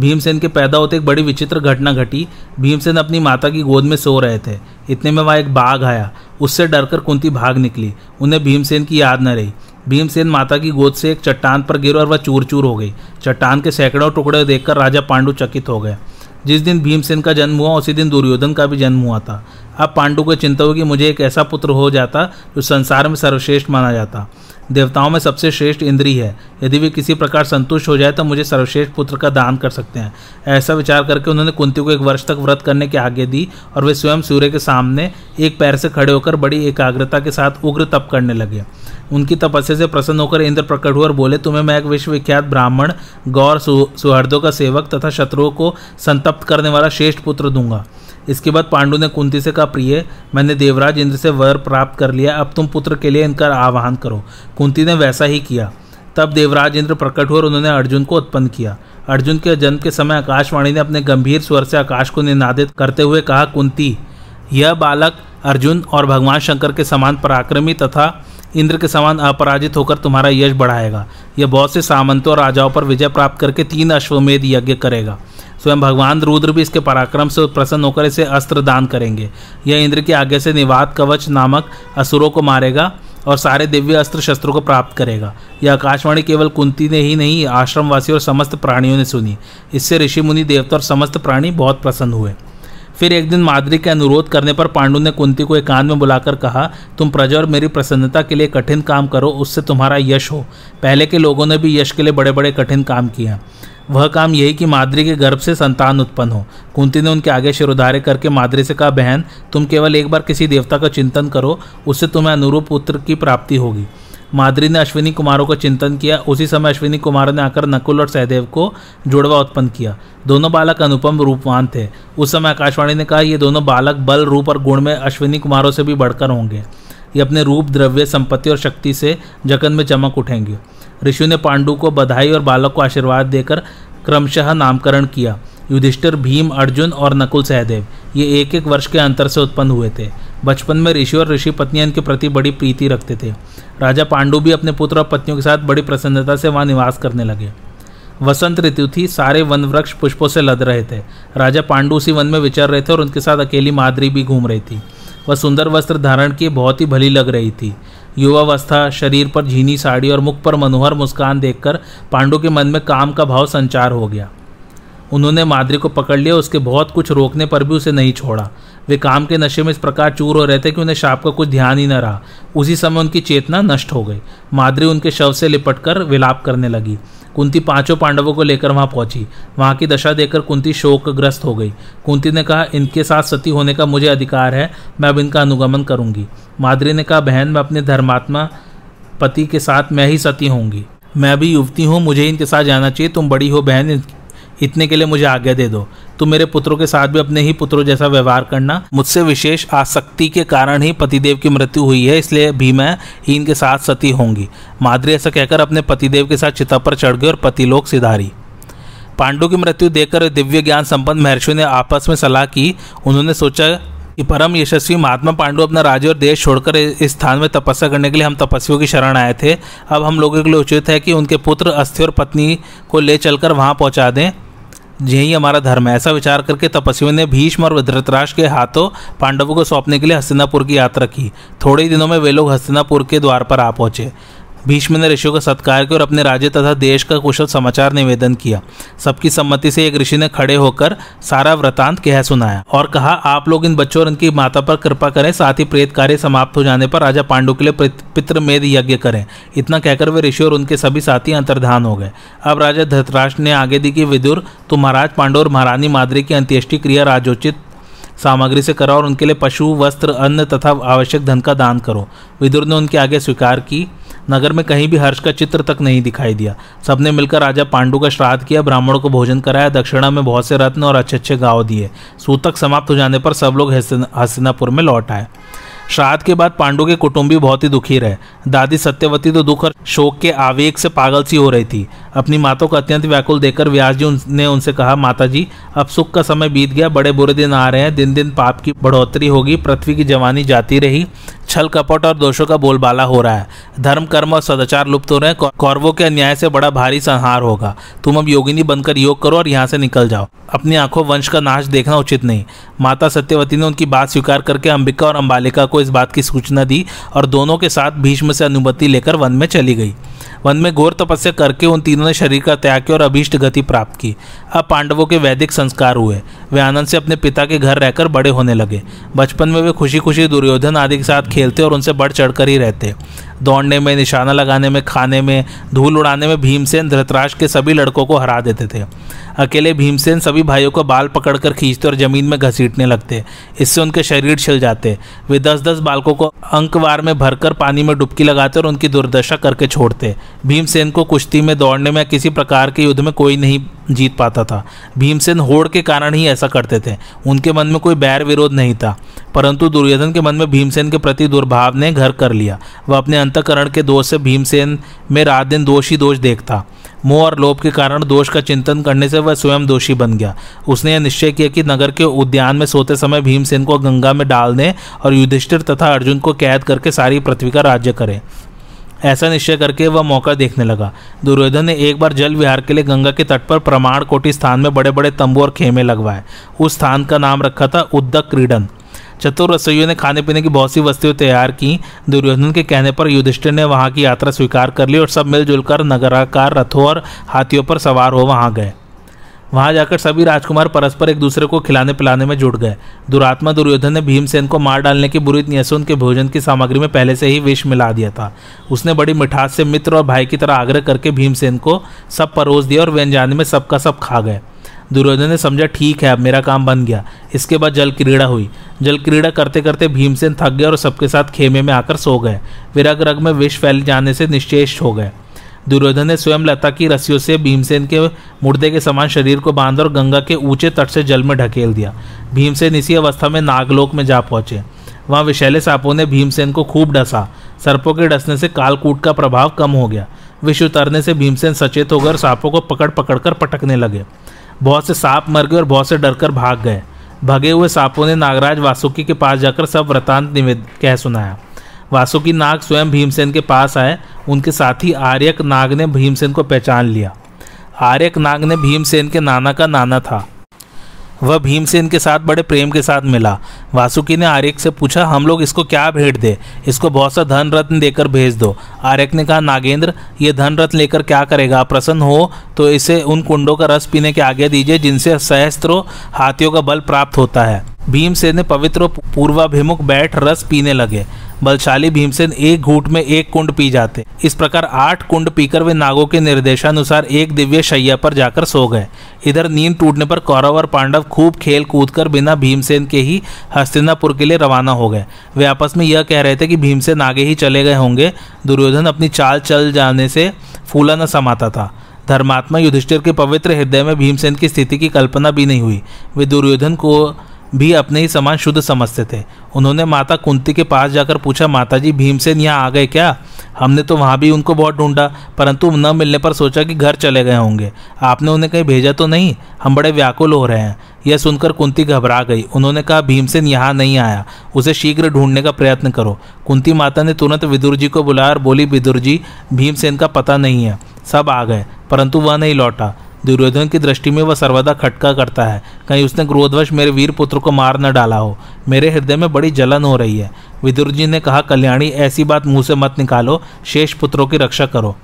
भीमसेन के पैदा होते एक बड़ी विचित्र घटना घटी। भीमसेन अपनी माता की गोद में सो रहे थे। इतने में वहाँ एक बाघ आया। उससे डरकर कुंती भाग निकली। उन्हें भीमसेन की याद न रही। भीमसेन माता की गोद से एक चट्टान पर गिर और वह चूर चूर हो गई। चट्टान के सैकड़ों टुकड़े देखकर राजा पांडु चकित हो गए। जिस दिन भीमसेन का जन्म हुआ, उसी दिन दुर्योधन का भी जन्म हुआ था। अब पांडु को चिंता हुई कि मुझे एक ऐसा पुत्र हो जाता, जो संसार में सर्वश्रेष्ठ माना जाता। देवताओं में सबसे श्रेष्ठ इंद्री है। यदि वे किसी प्रकार संतुष्ट हो जाए तो मुझे सर्वश्रेष्ठ पुत्र का दान कर सकते हैं। ऐसा विचार करके उन्होंने कुंती को एक वर्ष तक व्रत करने की आज्ञा दी और वे स्वयं सूर्य के सामने एक पैर से खड़े होकर बड़ी एकाग्रता के साथ उग्र तप करने लगे। उनकी तपस्या से प्रसन्न होकर इंद्र प्रकट हुए और बोले, तुम्हें मैं एक विश्वविख्यात ब्राह्मण, गौर सुहृदों का सेवक तथा शत्रुओं को संतप्त करने वाला श्रेष्ठ पुत्र दूँगा। इसके बाद पांडु ने कुंती से कहा, प्रिय, मैंने देवराज इंद्र से वर प्राप्त कर लिया, अब तुम पुत्र के लिए इनका आह्वान करो। कुंती ने वैसा ही किया। तब देवराज इंद्र प्रकट हुए और उन्होंने अर्जुन को उत्पन्न किया। अर्जुन के जन्म के समय आकाशवाणी ने अपने गंभीर स्वर से आकाश को निनादित करते हुए कहा, कुंती, यह बालक अर्जुन और भगवान शंकर के समान पराक्रमी तथा इंद्र के समान अपराजित होकर तुम्हारा यश बढ़ाएगा। यह बहुत से सामंतों और राजाओं पर विजय प्राप्त करके तीन अश्वमेध यज्ञ करेगा। स्वयं भगवान रुद्र भी इसके पराक्रम से प्रसन्न होकर इसे अस्त्र दान करेंगे। यह इंद्र की आज्ञा से निवात कवच नामक असुरों को मारेगा और सारे दिव्य अस्त्र शस्त्रों को प्राप्त करेगा। यह आकाशवाणी केवल कुंती ने ही नहीं, आश्रमवासी और समस्त प्राणियों ने सुनी। इससे ऋषि मुनि देवता और समस्त प्राणी बहुत प्रसन्न हुए। फिर एक दिन माद्री के अनुरोध करने पर पांडु ने कुंती को एकांत में बुलाकर कहा, तुम प्रजा और मेरी प्रसन्नता के लिए कठिन काम करो, उससे तुम्हारा यश हो। पहले के लोगों ने भी यश के लिए बड़े बड़े कठिन काम किए वह काम यही कि माद्री के गर्भ से संतान उत्पन्न हो। कुंती ने उनके आगे शिरोधार्य करके माद्री से कहा, बहन, तुम केवल एक बार किसी देवता का चिंतन करो, उससे तुम्हें अनुरूप पुत्र की प्राप्ति होगी। माद्री ने अश्विनी कुमारों का चिंतन किया। उसी समय अश्विनी कुमारों ने आकर नकुल और सहदेव को जुड़वा उत्पन्न किया। दोनों बालक अनुपम रूपवान थे। उस समय आकाशवाणी ने कहा, ये दोनों बालक बल, रूप और गुण में अश्विनी कुमारों से भी बढ़कर होंगे। ये अपने रूप, द्रव्य, संपत्ति और शक्ति से जगन में चमक उठेंगे। ऋषि ने पांडु को बधाई और बालक को आशीर्वाद देकर क्रमशः नामकरण किया। युधिष्ठिर, भीम, अर्जुन और नकुल सहदेव, ये एक एक वर्ष के अंतर से उत्पन्न हुए थे। बचपन में ऋषि और ऋषि पत्नियाँ इनके प्रति बड़ी प्रीति रखते थे। राजा पांडु भी अपने पुत्र और पत्नियों के साथ बड़ी प्रसन्नता से वहाँ निवास करने लगे। वसंत ऋतु थी, सारे वन वृक्ष पुष्पों से लद रहे थे। राजा पांडु उसी वन में विचर रहे थे और उनके साथ अकेली मादरी भी घूम रही थी। वह सुंदर वस्त्र धारण किए बहुत ही भली लग रही थी। युवावस्था, शरीर पर झीनी साड़ी और मुख पर मनोहर मुस्कान देखकर पांडु के मन में काम का भाव संचार हो गया। उन्होंने माद्री को पकड़ लिया, उसके बहुत कुछ रोकने पर भी उसे नहीं छोड़ा। वे काम के नशे में इस प्रकार चूर हो रहे थे कि उन्हें शाप का कुछ ध्यान ही न रहा। उसी समय उनकी चेतना नष्ट हो गई। माद्री उनके शव से लिपटकर विलाप करने लगी। कुंती पाँचों पांडवों को लेकर वहाँ पहुँची। वहाँ की दशा देखकर कुंती शोकग्रस्त हो गई। कुंती ने कहा, इनके साथ सती होने का मुझे अधिकार है। मैं अब इनका अनुगमन करूँगी। माद्री ने कहा, बहन, मैं अपने धर्मात्मा पति के साथ मैं ही सती होंगी मैं भी युवती हूँ, मुझे इनके साथ जाना चाहिए। तुम बड़ी हो, बहन इतने के लिए मुझे आज्ञा दे दो। तुम मेरे पुत्रों के साथ भी अपने ही पुत्रों जैसा व्यवहार करना। मुझसे विशेष आसक्ति के कारण ही पतिदेव की मृत्यु हुई है, इसलिए भी मैं ही इनके साथ सती होंगी। माद्री ऐसा कहकर अपने पतिदेव के साथ चिता पर चढ़ गए और पतिलोक सिधारी। पांडु की मृत्यु देखकर दिव्य ज्ञान संपन्न महर्षि ने आपस में सलाह की। उन्होंने सोचा कि परम यशस्वी महात्मा पांडु अपना राज्य और देश छोड़कर इस स्थान में तपस्या करने के लिए हम तपस्वियों की शरण आए थे। अब हम लोगों के लिए उचित है कि उनके पुत्र अस्थि और पत्नी को ले चलकर वहाँ पहुँचा दें। यही हमारा धर्म है। ऐसा विचार करके तपस्वियों ने भीष्म और धृतराज के हाथों पांडवों को सौंपने के लिए हस्तिनापुर की यात्रा की। थोड़े ही दिनों में वे लोग हस्तिनापुर के द्वार पर आ पहुँचे। भीष्म ने ऋषियों का सत्कार किया और अपने राज्य तथा देश का कुशल समाचार निवेदन किया। सबकी सम्मति से एक ऋषि ने खड़े होकर सारा वृतांत कह सुनाया और कहा, आप लोग इन बच्चों और इनकी माता पर कृपा करें, साथ ही प्रेत कार्य समाप्त हो जाने पर राजा पांडु के लिए पितृमेद यज्ञ करें। इतना कहकर वे ऋषि और उनके सभी साथी अंतर्धान हो गए। अब राजा धृतराष्ट्र ने आगे दी कि, विदुर तो महाराज पांडु और महारानी माद्री की अंत्येष्टि क्रिया राजोचित सामग्री से करो और उनके लिए पशु, वस्त्र, अन्न तथा आवश्यक धन का दान करो। विदुर ने उनके आगे स्वीकार की नगर में कहीं भी हर्ष का चित्र तक नहीं दिखाई दिया। सबने मिलकर राजा पांडु का श्राद्ध किया, ब्राह्मणों को भोजन कराया, दक्षिणा में बहुत से रत्न और अच्छे अच्छे गाँव दिए। सूतक समाप्त हो जाने पर सब लोग हस्तिनापुर में लौट आए। श्राद्ध के बाद पांडु के कुटुंबी बहुत ही दुखी रहे। दादी सत्यवती तो दुख और शोक के आवेग से पागल सी हो रही थी। अपनी माता को अत्यंत व्याकुल देखकर व्यास जी ने उनसे कहा माता जी अब सुख का समय बीत गया, बड़े बुरे दिन आ रहे हैं। दिन दिन पाप की बढ़ोतरी होगी, पृथ्वी की जवानी जाती रही। छल कपट और दोषों का बोलबाला हो रहा है। धर्म, कर्म और सदाचार लुप्त हो रहे हैं। कौरवों के अन्याय से बड़ा भारी संहार होगा। तुम अब योगिनी बनकर योग करो और यहाँ से निकल जाओ। अपनी आँखों वंश का नाश देखना उचित नहीं। माता सत्यवती ने उनकी बात स्वीकार करके अंबिका और अंबालिका को इस बात की सूचना दी और दोनों के साथ भीष्म से अनुमति लेकर वन में चली गई। वन में घोर तपस्या करके उन तीनों ने शरीर का त्याग किया और अभीष्ट गति प्राप्त की। अब पांडवों के वैदिक संस्कार हुए। वे आनंद से अपने पिता के घर रहकर बड़े होने लगे। बचपन में वे खुशी खुशी दुर्योधन आदि के साथ खेलते और उनसे बढ़ चढ़कर ही रहते। दौड़ने में, निशाना लगाने में, खाने में, धूल उड़ाने में भीमसेन धृतराज के सभी लड़कों को हरा देते थे। अकेले भीमसेन सभी भाइयों को बाल पकड़कर खींचते और ज़मीन में घसीटने लगते। इससे उनके शरीर छिल जाते। वे दस दस बालकों को अंकवार में भरकर पानी में डुबकी लगाते और उनकी दुर्दशा करके छोड़ते। भीमसेन को कुश्ती में, दौड़ने में किसी प्रकार के युद्ध में कोई नहीं जीत पाता था। भीमसेन होड़ के कारण ही ऐसा करते थे। उनके मन में कोई बैर विरोध नहीं था, परंतु दुर्योधन के मन में भीमसेन के प्रति दुर्भाव ने घर कर लिया। वह अपने अंतकरण के दोष से भीमसेन में रात दिन दोष ही दोष देखता। मोह और लोभ के कारण दोष का चिंतन करने से वह स्वयं दोषी बन गया। उसने यह निश्चय किया कि नगर के उद्यान में सोते समय भीमसेन को गंगा में डाल दें और युधिष्ठिर तथा अर्जुन को कैद करके सारी पृथ्वी का राज्य करें। ऐसा निश्चय करके वह मौका देखने लगा। दुर्योधन ने एक बार जल विहार के लिए गंगा के तट पर प्रमाण कोटि स्थान में बड़े बड़े तंबू और खेमे लगवाए। उस स्थान का नाम रखा था उद्दक क्रीडन। चतुर रसोइयों ने खाने पीने की बहुत सी वस्तुएँ तैयार की। दुर्योधन के कहने पर युधिष्ठिर ने वहाँ की यात्रा स्वीकार कर ली और सब मिलजुल कर नगराकार रथों और हाथियों पर सवार हो वहाँ गए। वहाँ जाकर सभी राजकुमार परस्पर एक दूसरे को खिलाने पिलाने में जुट गए। दुरात्मा दुर्योधन ने भीमसेन को मार डालने की बुरी नीयत उनके भोजन की सामग्री में पहले से ही विष मिला दिया था। उसने बड़ी मिठास से मित्र और भाई की तरह आग्रह करके भीमसेन को सब परोस दिया और व्यंजाने में सबका सब खा गए। दुर्योधन ने समझा, ठीक है, अब मेरा काम बन गया। इसके बाद जल क्रीड़ा हुई। जल क्रीड़ा करते करते भीमसेन थक गए और सबके साथ खेमे में आकर सो गए। विरग रग में विष फैल जाने से निश्चेष हो गए। दुर्योधन ने स्वयं लता की रस्सियों से भीमसेन के मुर्दे के समान शरीर को बांधा और गंगा के ऊँचे तट से जल में ढकेल दिया। भीमसेन इसी अवस्था में नागलोक में जा पहुँचे। वहाँ विशैले सांपों ने भीमसेन को खूब डसा। सर्पों के डसने से कालकूट का प्रभाव कम हो गया। विष उतरने से भीमसेन सचेत होकर सांपों को पकड़ पकड़ कर पटकने लगे। बहुत से सांप मर गए और बहुत से डरकर भाग गए। भगे हुए सांपों ने नागराज वासुकी के पास जाकर सब वृतांत निवेद कह सुनाया। वासुकी नाग स्वयं भीमसेन के पास आए। उनके साथी आर्यक नाग ने भीमसेन को पहचान लिया। आर्यक नाग ने भीमसेन के नाना का नाना था। वह भीमसेन के साथ बड़े प्रेम के साथ मिला। वासुकी ने आर्यक से पूछा, हम लोग इसको क्या भेंट दे? इसको बहुत सा धन रत्न देकर भेज दो। आर्यक ने कहा, नागेंद्र, ये धन रत्न लेकर क्या करेगा? प्रसन्न हो तो इसे उन कुंडों का रस पीने की आज्ञा दीजिए जिनसे सहस्त्रों हाथियों का बल प्राप्त होता है। भीमसेन ने पवित्र पूर्वाभिमुख बैठ रस पीने लगे। बलशाली भीमसेन एक घूट में एक कुंड पी जाते। इस प्रकार आठ कुंड पीकर वे नागों के निर्देशानुसार एक दिव्य शैया पर जाकर सो गए। इधर नींद टूटने पर कौरव और पांडव खूब खेल कूद कर बिना भीमसेन के ही हस्तिनापुर के लिए रवाना हो गए। वे आपस में यह कह रहे थे कि भीमसेन आगे ही चले गए होंगे। दुर्योधन अपनी चाल चल जाने से फूला न समाता था। धर्मात्मा युधिष्ठिर के पवित्र हृदय में भीमसेन की स्थिति की कल्पना भी नहीं हुई। वे दुर्योधन को भी अपने ही समान शुद्ध समझते थे। उन्होंने माता कुंती के पास जाकर पूछा माता जी भीमसेन यहाँ आ गए क्या? हमने तो वहाँ भी उनको बहुत ढूंढा, परंतु न मिलने पर सोचा कि घर चले गए होंगे। आपने उन्हें कहीं भेजा तो नहीं? हम बड़े व्याकुल हो रहे हैं। यह सुनकर कुंती घबरा गई। उन्होंने कहा, भीमसेन यहाँ नहीं आया। उसे शीघ्र ढूँढने का प्रयत्न करो। कुंती माता ने तुरंत विदुर जी को बुलाया और बोली, विदुर जी, भीमसेन का पता नहीं है। सब आ गए, परंतु वह नहीं लौटा। दुर्योधन की दृष्टि में वह सर्वदा खटका करता है। कहीं उसने क्रोधवश मेरे वीर पुत्र को मार न डाला हो। मेरे हृदय में बड़ी जलन हो रही है। विदुर जी ने कहा, कल्याणी, ऐसी बात मुँह से मत निकालो। शेष पुत्रों की रक्षा करो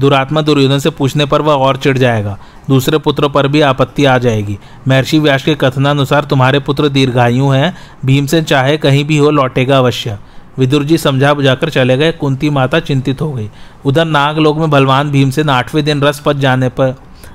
दुरात्मा दुर्योधन से पूछने पर वह और चिढ़ जाएगा। दूसरे पुत्रों पर भी आपत्ति आ जाएगी। महर्षि व्यास के कथनानुसार तुम्हारे पुत्र दीर्घायु हैं। भीमसेन चाहे कहीं भी हो, लौटेगा अवश्य। विदुर जी समझा बुझाकर चले गए। कुंती माता चिंतित हो गई। उधर नागलोक में बलवान भीमसेन आठवें दिन रस पच जाने पर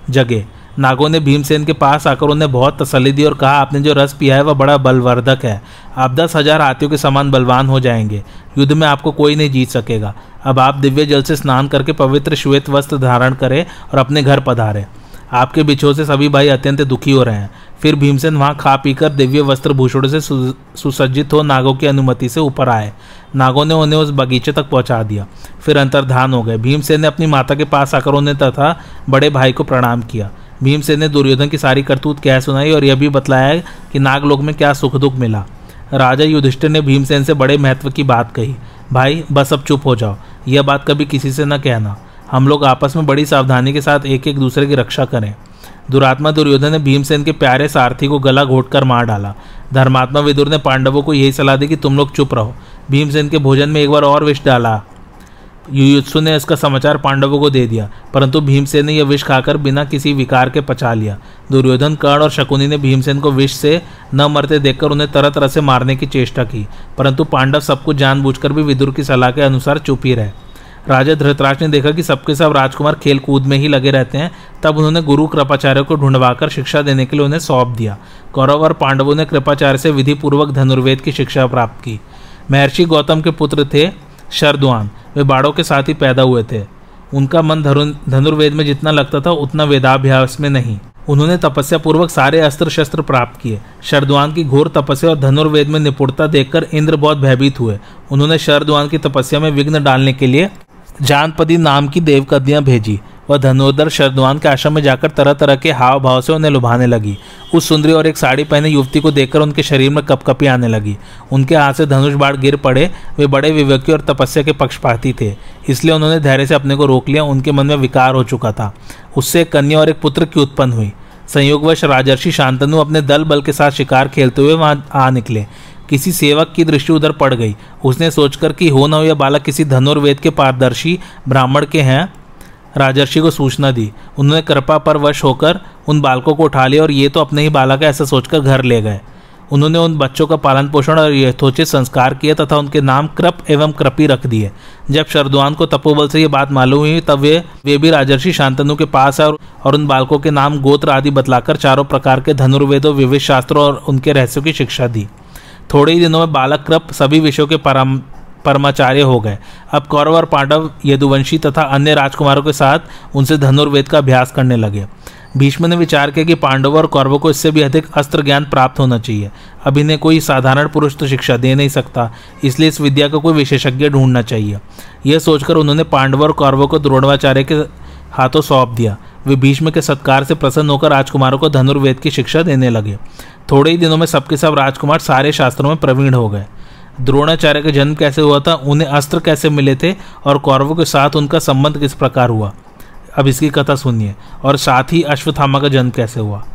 जगे। नागों ने भीमसेन के पास आकर उन्हें बहुत तसली दी और कहा, आपने जो रस पिया है, वह बड़ा बलवर्धक है। आप दस हज़ार हाथियों के समान बलवान हो जाएँगे। युद्ध में आपको कोई नहीं जीत सकेगा। अब आप दिव्य जल से स्नान करके पवित्र श्वेत वस्त्र धारण करें और अपने घर पधारें। आपके बिछो से सभी भाई अत्यंत दुखी हो रहे हैं। फिर भीमसेन वहाँ खा पीकर दिव्य वस्त्र भूषण से सुसज्जित हो नागों की अनुमति से ऊपर आए। नागों ने उन्हें उस बगीचे तक पहुँचा दिया। फिर अंतर्धान हो गए। भीमसेन ने अपनी माता के पास आकर उन्हें तथा बड़े भाई को प्रणाम किया। भीमसेन ने दुर्योधन की सारी करतूत कह सुनाई और यह भी बतलाया कि नागलोक में क्या सुख दुख मिला। राजा युधिष्ठिर ने भीमसेन से बड़े महत्व की बात कही। भाई, बस अब चुप हो जाओ। यह बात कभी किसी से न कहना। हम लोग आपस में बड़ी सावधानी के साथ एक एक दूसरे की रक्षा करें। दुरात्मा दुर्योधन ने भीमसेन के प्यारे सारथी को गला घोटकर मार डाला। धर्मात्मा विदुर ने पांडवों को यही सलाह दी कि तुम लोग चुप रहो। भीमसेन के भोजन में एक बार और विष डाला। युयुत्सु ने इसका समाचार पांडवों को दे दिया, परंतु भीमसेन ने यह विष खाकर बिना किसी विकार के पचा लिया। दुर्योधन, कर्ण और शकुनी ने भीमसेन को विष से न मरते देखकर उन्हें तरह तरह से मारने की चेष्टा की, परंतु पांडव सब कुछ जानबूझकर भी विदुर की सलाह के अनुसार चुप ही रहे। राजा धृतराज ने देखा कि सबके सब राजकुमार खेल कूद में ही लगे रहते हैं, तब उन्होंने गुरु कृपाचार्य को ढूंढवाकर शिक्षा देने के लिए उन्हें सौंप दिया। कौरव और पांडवों ने कृपाचार्य से विधि पूर्वक धनुर्वेद की शिक्षा प्राप्त की। महर्षि गौतम के पुत्र थे शरद्वान, वे बाड़ों के साथ ही पैदा हुए थे। उनका मन धनुर्वेद में जितना लगता था, उतना वेदाभ्यास में नहीं। उन्होंने तपस्या पूर्वक सारे अस्त्र शस्त्र प्राप्त किए। शरद्वान की घोर तपस्या और धनुर्वेद में निपुणता देखकर इंद्र बहुत भयभीत हुए। उन्होंने शरद्वान की तपस्या में विघ्न डालने के लिए जानपदी नाम की देवकन्या भेजी। वह धनोदर शरदवान के आश्रम में जाकर तरह तरह के हाव भाव से उन्हें लुभाने लगी। उस सुंदरी और एक साड़ी पहने युवती को देखकर उनके शरीर में कपकपी आने लगी। उनके हाथ से धनुष बाढ़ गिर पड़े। वे बड़े विवेकी और तपस्या के पक्षपाती थे। इसलिए उन्होंने धैर्य से अपने को रोक लिया। उनके मन में विकार हो चुका था। उससे एक कन्या और एक पुत्र की उत्पन्न हुई। संयोगवश राजर्षि शांतनु अपने दल बल के साथ शिकार खेलते हुए वहाँ आ निकले। किसी सेवक की दृष्टि उधर पड़ गई। उसने सोचकर कि हो न हो, यह बालक किसी धनुर्वेद के पारदर्शी ब्राह्मण के हैं। राजर्षि को सूचना दी। उन्होंने कृपा पर वश होकर उन बालकों को उठा लिया और ये तो अपने ही बालक है, ऐसा सोचकर घर ले गए। उन्होंने उन बच्चों का पालन पोषण और यथोचित संस्कार किया तथा उनके नाम कृप एवं कृपी रख दिए। जब शरद्वान को तपोबल से ये बात मालूम हुई, तब वे वे भी राजर्षि शांतनु के पास आए और उन बालकों के नाम गोत्र आदि बतलाकर चारों प्रकार के धनुर्वेदों, विविध शास्त्रों और उनके रहस्यों की शिक्षा दी। थोड़े ही दिनों में बालक कृप सभी विषयों के परम, परमाचार्य हो गए। अब कौरव और पांडव यदुवंशी तथा अन्य राजकुमारों के साथ उनसे धनुर्वेद का अभ्यास करने लगे। भीष्म ने विचार किया कि पांडवों और कौरवों को इससे भी अधिक अस्त्र ज्ञान प्राप्त होना चाहिए। अब इन्हें कोई साधारण पुरुष तो शिक्षा दे नहीं सकता, इसलिए इस विद्या का को कोई विशेषज्ञ ढूंढना चाहिए। यह सोचकर उन्होंने पांडवों और कौरवों को द्रोणाचार्य के हाथों सौंप दिया। वे भीष्म के सत्कार से प्रसन्न होकर राजकुमारों को धनुर्वेद की शिक्षा देने लगे। थोड़े ही दिनों में सबके सब राजकुमार सारे शास्त्रों में प्रवीण हो गए। द्रोणाचार्य का जन्म कैसे हुआ था, उन्हें अस्त्र कैसे मिले थे और कौरवों के साथ उनका संबंध किस प्रकार हुआ? अब इसकी कथा सुनिए, और साथ ही अश्वत्थामा का जन्म कैसे हुआ?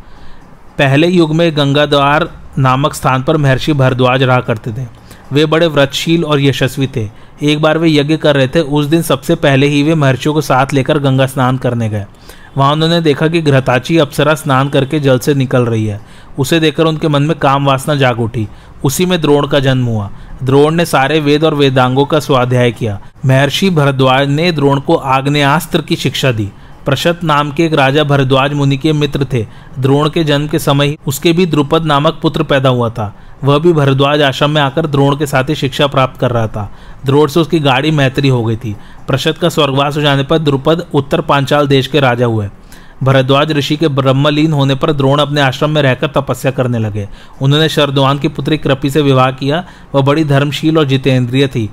पहले युग में गंगाद्वार नामक स्थान पर महर्षि भरद्वाज रहा करते थे। वे बड़े व्रतशील और यशस्वी थे। एक बार वे यज्ञ कर रहे थे, उस दिन सबसे पहले ही वे महर्षियों को साथ लेकर गंगा स्नान करने गए। वहाँ उन्होंने देखा कि घृताची अप्सरा स्नान करके जल से निकल रही है। उसे देखकर उनके मन में काम वासना जाग उठी। उसी में द्रोण का जन्म हुआ। द्रोण ने सारे वेद और वेदांगों का स्वाध्याय किया। महर्षि भरद्वाज ने द्रोण को आग्नेस्त्र की शिक्षा दी। प्रशत नाम के एक राजा भरद्वाज मुनि के मित्र थे। द्रोण के जन्म के समय उसके भी द्रुपद नामक पुत्र पैदा हुआ था। वह भी भरद्वाज आश्रम में आकर द्रोण के साथ ही शिक्षा प्राप्त कर रहा था। द्रोण से उसकी गाड़ी मैत्री हो गई थी। प्रशत का स्वर्गवास हो जाने पर द्रुपद उत्तर पांचाल देश के राजा हुए। भरद्वाज ऋषि के ब्रह्मलीन होने पर द्रोण अपने आश्रम में रहकर तपस्या करने लगे। उन्होंने शरदवान की पुत्री कृपी से विवाह किया। वह बड़ी धर्मशील और जितेंद्रिय थी।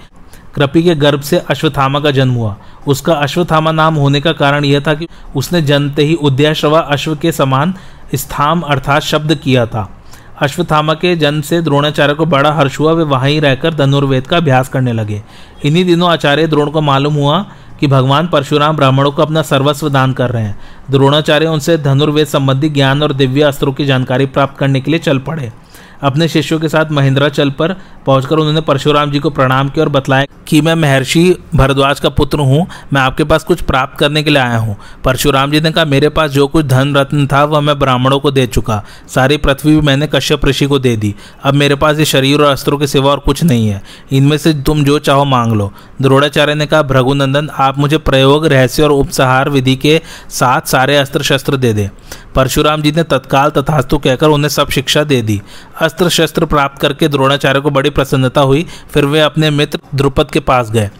कृपी के गर्भ से अश्वत्थामा का जन्म हुआ। उसका अश्वत्थामा नाम होने का कारण यह था कि उसने जनते ही उद्याश्रवा अश्व के समान स्थाम अर्थात शब्द किया था। अश्वत्थामा के जन्म से द्रोणाचार्य को बड़ा हर्ष हुआ। वे वहाँ ही रहकर धनुर्वेद का अभ्यास करने लगे। इन्हीं दिनों आचार्य द्रोण को मालूम हुआ कि भगवान परशुराम ब्राह्मणों को अपना सर्वस्व दान कर रहे हैं। द्रोणाचार्य उनसे धनुर्वेद संबंधी ज्ञान और दिव्य अस्त्रों की जानकारी प्राप्त करने के लिए चल पड़े। अपने शिष्यों के साथ महेंद्राचल पर पहुंचकर उन्होंने परशुराम जी को प्रणाम किया और बतलाया कि मैं महर्षि भरद्वाज का पुत्र हूँ, मैं आपके पास कुछ प्राप्त करने के लिए आया हूँ। परशुराम जी ने कहा, मेरे पास जो कुछ धन रत्न था, वह मैं ब्राह्मणों को दे चुका। सारी पृथ्वी भी मैंने कश्यप ऋषि को दे दी। अब मेरे पास ये शरीर और अस्त्रों के सिवा और कुछ नहीं है। इनमें से तुम जो चाहो मांग लो। द्रोणाचार्य ने कहा, भृगुनंदन, आप मुझे प्रयोग, रहस्य और उपसहार विधि के साथ सारे अस्त्र शस्त्र दे दे। परशुराम जी ने तत्काल तथास्तु कहकर उन्हें सब शिक्षा दे दी। अस्त्र शस्त्र प्राप्त करके द्रोणाचार्य को बड़ी प्रसन्नता हुई। फिर वे अपने मित्र द्रुपद के पास गए।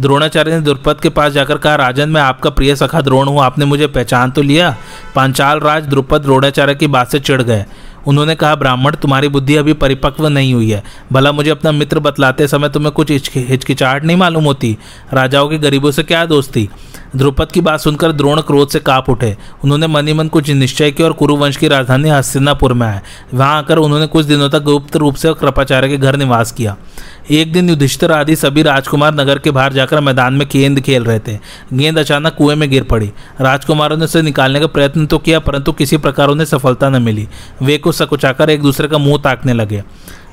द्रोणाचार्य ने द्रुपद के पास जाकर कहा, राजन, मैं आपका प्रिय सखा द्रोण हूँ। आपने मुझे पहचान तो लिया? पांचाल राज द्रुपद द्रोणाचार्य की बात से चिढ़ गए। उन्होंने कहा, ब्राह्मण, तुम्हारी बुद्धि अभी परिपक्व नहीं हुई है। भला मुझे अपना मित्र बतलाते समय तुम्हें कुछ हिचकिचाहट नहीं मालूम होती? राजाओं के गरीबों से क्या दोस्ती? द्रुपद की बात सुनकर द्रोण क्रोध से काप उठे। उन्होंने मनी मन कुछ निश्चय किया और कुरुवंश की राजधानी हस्तिनापुर में आए। वहाँ आकर उन्होंने कुछ दिनों तक गुप्त रूप से कृपाचार्य के घर निवास किया। एक दिन युधिष्ठिर आदि सभी राजकुमार नगर के बाहर जाकर मैदान में गेंद खेल रहे थे। गेंद अचानक कुएँ में गिर पड़ी। राजकुमारों ने उसे निकालने का प्रयत्न तो किया, परंतु किसी प्रकार उन्हें सफलता न मिली। वे को सकुचाकर एक दूसरे का मुँह ताकने लगे।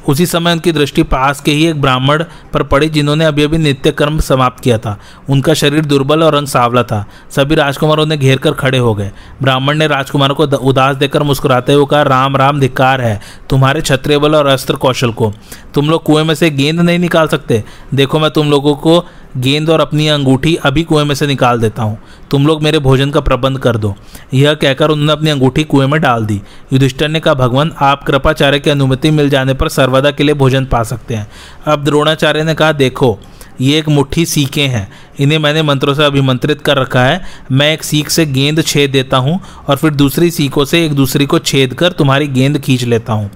उसी समय उनकी दृष्टि पास के ही एक ब्राह्मण पर पड़ी जिन्होंने अभी अभी नित्य कर्म समाप्त किया था। उनका शरीर दुर्बल और रंग सावला था। सभी राजकुमारों ने घेर कर खड़े हो गए। ब्राह्मण ने राजकुमार को उदास देकर मुस्कुराते हुए कहा, राम राम, धिक्कार है। तुम्हारे क्षत्रिय बल और अस्त्र कौशल को। तुम लोग कुएँ में से गेंद नहीं निकाल सकते। देखो, मैं तुम लोगों को गेंद और अपनी अंगूठी अभी कुएँ में से निकाल देता हूँ। तुम लोग मेरे भोजन का प्रबंध कर दो। यह कहकर उन्होंने अपनी अंगूठी कुएँ में डाल दी। युधिष्ठर ने कहा, भगवान, आप कृपाचार्य की अनुमति मिल जाने पर सर्वदा के लिए भोजन पा सकते हैं। अब द्रोणाचार्य ने कहा, देखो, ये एक मुट्ठी सीखें हैं। इन्हें मैंने मंत्रों से अभिमंत्रित कर रखा है। मैं एक सीख से गेंद छेद देता हूँ और फिर दूसरी सीखों से एक दूसरी को छेद कर तुम्हारी गेंद खींच लेता हूँ।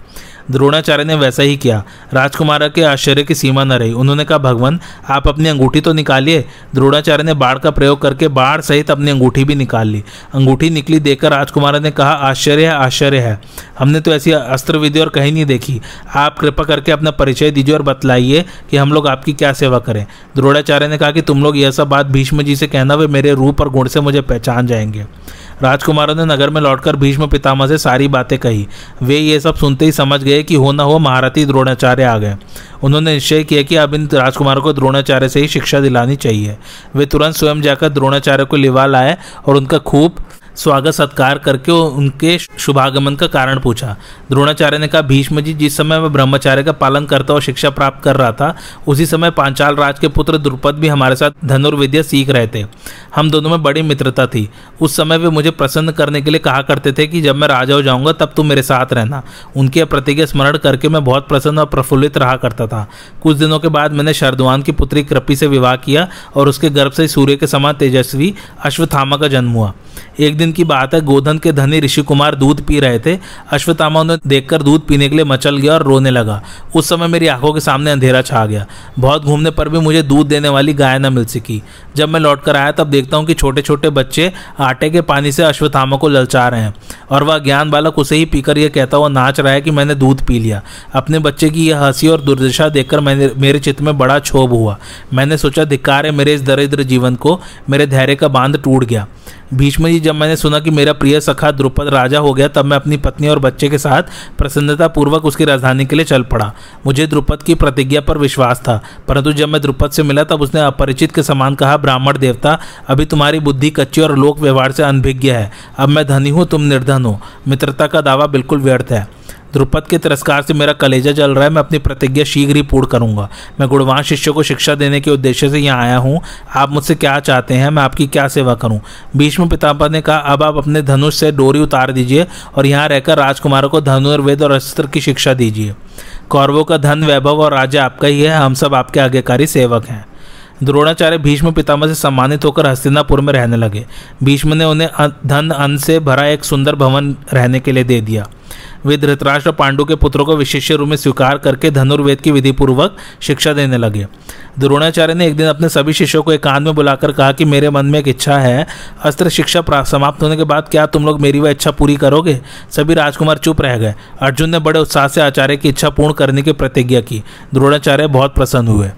द्रोणाचार्य ने वैसा ही किया। राजकुमार के आश्चर्य की सीमा न रही। उन्होंने कहा, भगवान, आप अपनी अंगूठी तो निकालिए। द्रोणाचार्य ने बाढ़ का प्रयोग करके बाढ़ सहित अपनी अंगूठी भी निकाल ली। अंगूठी निकली देखकर राजकुमार ने कहा, आश्चर्य है आश्चर्य है। हमने तो ऐसी अस्त्र विधि और कहीं नहीं देखी। आप कृपा करके अपना परिचय दीजिए और बतलाइए कि हम लोग आपकी क्या सेवा करें। द्रोणाचार्य ने कहा कि तुम लोग यह सब बात भीष्म जी से कहना, वे मेरे रूप और गुण से मुझे पहचान जाएँगे। राजकुमारों ने नगर में लौटकर भीष्म पितामह से सारी बातें कही। वे ये सब सुनते ही समझ गए कि हो न हो महारथी द्रोणाचार्य आ गए। उन्होंने निश्चय किया कि अब इन राजकुमारों को द्रोणाचार्य से ही शिक्षा दिलानी चाहिए। वे तुरंत स्वयं जाकर द्रोणाचार्य को लिवा लाए और उनका खूब स्वागत सत्कार करके उनके शुभागमन का कारण पूछा। द्रोणाचार्य ने कहा, भीष्म जी, जिस समय मैं ब्रह्मचार्य का पालन करता और शिक्षा प्राप्त कर रहा था, उसी समय पांचाल राज के पुत्र द्रुपद भी हमारे साथ धनुर्विद्या सीख रहे थे। हम दोनों में बड़ी मित्रता थी। उस समय वे मुझे प्रसन्न करने के लिए कहा करते थे कि जब मैं राजा हो जाऊँगा, तब तुम मेरे साथ रहना। उनके प्रतिज्ञा स्मरण करके मैं बहुत प्रसन्न और प्रफुल्लित रहा करता था। कुछ दिनों के बाद मैंने शरदवान की पुत्री कृपी से विवाह किया और उसके गर्भ से सूर्य के समान तेजस्वी अश्वत्थामा का जन्म हुआ। एक दिन की बात है, गोधन के धनी ऋषि कुमार दूध पी रहे थे। अश्वत्थामा उन्हें देखकर दूध पीने के लिए मचल गया और रोने लगा। उस समय मेरी आँखों के सामने अंधेरा छा गया। बहुत घूमने पर भी मुझे दूध देने वाली गाय न मिल सकी। जब मैं लौट कर आया, तब देखता हूँ कि छोटे छोटे बच्चे आटे के पानी से अश्वत्थामा को ललचा रहे हैं और वह ज्ञान बालक उसे ही पीकर यह कहता हुआ नाच रहा है कि मैंने दूध पी लिया। अपने बच्चे की यह हँसी और दुर्दशा देखकर मैंने, मेरे चित्त में बड़ा क्षोभ हुआ। मैंने सोचा, धिक्कार है मेरे इस दरिद्र जीवन को, मेरे धैर्य का बाँध टूट गया। भीष्म जी, जब मैंने सुना कि मेरा प्रिय सखा द्रुपद राजा हो गया, तब मैं अपनी पत्नी और बच्चे के साथ प्रसन्नतापूर्वक उसकी राजधानी के लिए चल पड़ा। मुझे द्रुपद की प्रतिज्ञा पर विश्वास था, परंतु जब मैं द्रुपद से मिला, तब उसने अपरिचित के समान कहा, ब्राह्मण देवता, अभी तुम्हारी बुद्धि कच्ची और लोक व्यवहार से अनभिज्ञ है। अब मैं धनी हूँ, तुम निर्धन हो। मित्रता का दावा बिल्कुल व्यर्थ है। द्रुपद के तिरस्कार से मेरा कलेजा जल रहा है, मैं अपनी प्रतिज्ञा शीघ्र ही पूर्ण करूँगा। मैं गुणवान शिष्यों को शिक्षा देने के उद्देश्य से यहाँ आया हूँ। आप मुझसे क्या चाहते हैं, मैं आपकी क्या सेवा करूँ? भीष्म पितापा ने कहा, अब आप अपने धनुष से डोरी उतार दीजिए और यहाँ रहकर राजकुमारों को धनुर्वेद और अस्त्र की शिक्षा दीजिए। कौरवों का धन, वैभव और राज्य आपका ही है, हम सब आपके आज्ञाकारी सेवक हैं। द्रोणाचार्य भीष्म पितामह से सम्मानित होकर हस्तिनापुर में रहने लगे। भीष्म ने उन्हें धन अन्न से भरा एक सुंदर भवन रहने के लिए दे दिया। वे धृतराष्ट्र पांडु के पुत्रों को विशेष रूप में स्वीकार करके धनुर्वेद की विधि पूर्वक शिक्षा देने लगे। द्रोणाचार्य ने एक दिन अपने सभी शिष्यों को एकांत में बुलाकर कहा कि मेरे मन में एक इच्छा है, अस्त्र शिक्षा समाप्त होने के बाद क्या तुम लोग मेरी वह इच्छा पूरी करोगे? सभी राजकुमार चुप रह गए। अर्जुन ने बड़े उत्साह से आचार्य की इच्छा पूर्ण करने की प्रतिज्ञा की। द्रोणाचार्य बहुत प्रसन्न हुए।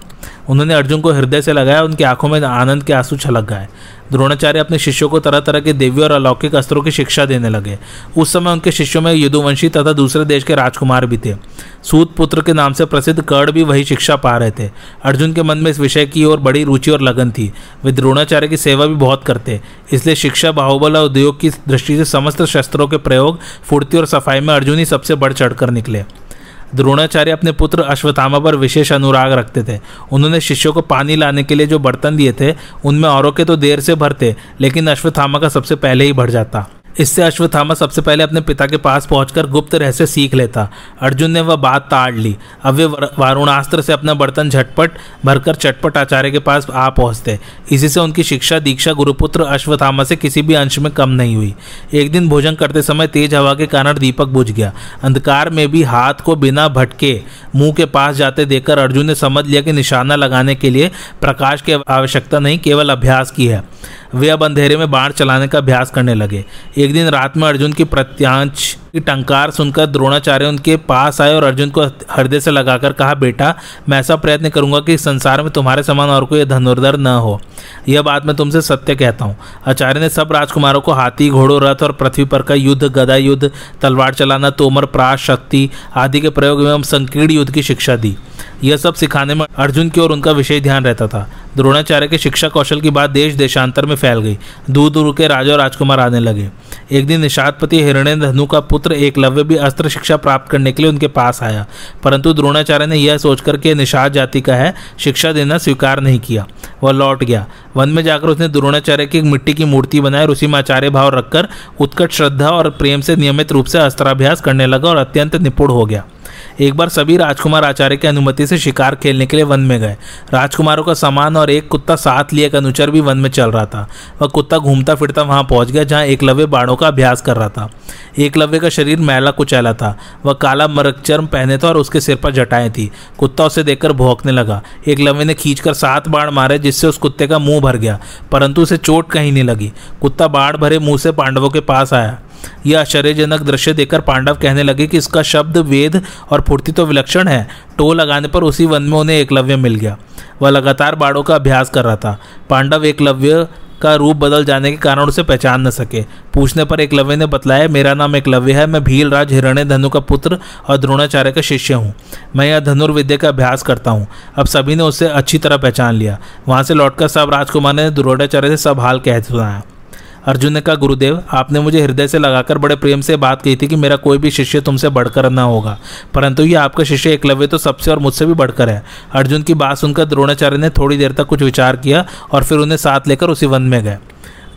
उन्होंने अर्जुन को हृदय से लगाया, उनकी आँखों में आनंद के आँसू छलक गए। द्रोणाचार्य अपने शिष्यों को तरह तरह के दिव्य और अलौकिक अस्त्रों की शिक्षा देने लगे। उस समय उनके शिष्यों में यदुवंशी तथा दूसरे देश के राजकुमार भी थे। सूत पुत्र के नाम से प्रसिद्ध कर्ण भी वही शिक्षा पा रहे थे। अर्जुन के मन में इस विषय की ओर बड़ी रुचि और लगन थी। वे द्रोणाचार्य की सेवा भी बहुत करते, इसलिए शिक्षा, बाहुबल और उद्योग की दृष्टि से समस्त शस्त्रों के प्रयोग, फुर्ती और सफ़ाई में अर्जुन ही सबसे बढ़ चढ़कर निकले। द्रोणाचार्य अपने पुत्र अश्वत्थामा पर विशेष अनुराग रखते थे। उन्होंने शिष्यों को पानी लाने के लिए जो बर्तन दिए थे, उनमें औरों के तो देर से भरते लेकिन अश्वत्थामा का सबसे पहले ही भर जाता। इससे अश्वत्थामा सबसे पहले अपने पिता के पास पहुंचकर गुप्त रहस्य सीख लेता। अर्जुन ने वह बात ताड़ ली। अब वे वारुणास्त्र से अपना बर्तन झटपट भरकर चटपट आचार्य के पास आ पहुँचते। इसी से उनकी शिक्षा, दीक्षा, गुरुपुत्र अश्वत्थामा से किसी भी अंश में कम नहीं हुई। एक दिन भोजन करते समय तेज हवा के कारण दीपक बुझ गया। अंधकार में भी हाथ को बिना भटके मुँह के पास जाते देखकर अर्जुन ने समझ लिया कि निशाना लगाने के लिए प्रकाश की आवश्यकता नहीं, केवल अभ्यास की है। वे अब अंधेरे में बाढ़ चलाने का अभ्यास करने लगे। एक दिन रात में अर्जुन की प्रत्यांश की टंकार सुनकर द्रोणाचार्य उनके पास आए और अर्जुन को हृदय से लगाकर कहा, बेटा, मैं ऐसा प्रयत्न करूँगा कि संसार में तुम्हारे समान और कोई धनुर्धर न हो। यह बात मैं तुमसे सत्य कहता हूँ। आचार्य ने सब राजकुमारों को हाथी, घोड़ों, रथ और पृथ्वी पर का युद्ध, गदा युद्ध, तलवार चलाना, तोमर प्राश शक्ति आदि के प्रयोग एवं संकीर्ण युद्ध की शिक्षा दी। यह सब सिखाने में अर्जुन की ओर उनका विशेष ध्यान रहता था। द्रोणाचार्य के शिक्षा कौशल की बात देश देशांतर में फैल गई। दूर दूर के राजा और राजकुमार आने लगे। एक दिन निषादपति हिरण्य धनु का पुत्र एकलव्य भी अस्त्र शिक्षा प्राप्त करने के लिए उनके पास आया। परंतु द्रोणाचार्य ने यह सोचकर के निषाद जाति का है, शिक्षा देना स्वीकार नहीं किया। वह लौट गया। वन में जाकर उसने द्रोणाचार्य की एक मिट्टी की मूर्ति बनाई और उसी में आचार्य भाव रखकर उत्कट श्रद्धा और प्रेम से नियमित रूप से अस्त्राभ्यास करने लगा और अत्यंत निपुण हो गया। एक बार सभी राजकुमार आचार्य की अनुमति से शिकार खेलने के लिए वन में गए। राजकुमारों का सामान और एक कुत्ता साथ लिए, एक अनुचर भी वन में चल रहा था। वह कुत्ता घूमता फिरता वहाँ पहुँच गया, जहाँ एकलव्य बाणों का अभ्यास कर रहा था। एकलव्य का शरीर मैला कुचैला था। वह काला मरकचर्म पहने था और उसके सिर पर जटाएँ थी। कुत्ता उसे देखकर भौंकने लगा। एकलव्य ने खींचकर सात बाण मारे, जिससे उस कुत्ते का मुँह भर गया, परंतु उसे चोट कहीं नहीं लगी। कुत्ता बाढ़ भरे मुँह से पांडवों के पास आया। यह आश्चर्यजनक दृश्य देखकर पांडव कहने लगे कि इसका शब्द वेद और फुर्ती तो विलक्षण है। टो लगाने पर उसी वन में उन्हें एकलव्य मिल गया। वह लगातार बाड़ों का अभ्यास कर रहा था। पांडव एकलव्य का रूप बदल जाने के कारण उसे पहचान न सके। पूछने पर एकलव्य ने बतलाया, मेरा नाम एकलव्य है। मैं भीलराज हिरण्य धनु का पुत्र और द्रोणाचार्य का शिष्य हूँ। मैं यह धनुर्विद्या का अभ्यास करता हूँ। अब सभी ने उसे अच्छी तरह पहचान लिया। वहाँ से लौटकर सब राजकुमार ने द्रोणाचार्य से सब हाल कह सुनाया। अर्जुन ने कहा गुरुदेव, आपने मुझे हृदय से लगाकर बड़े प्रेम से बात कही थी कि मेरा कोई भी शिष्य तुमसे बढ़कर न होगा। परंतु ये आपका शिष्य एकलव्य तो सबसे और मुझसे भी बढ़कर है। अर्जुन की बात सुनकर द्रोणाचार्य ने थोड़ी देर तक कुछ विचार किया और फिर उन्हें साथ लेकर उसी वन में गए।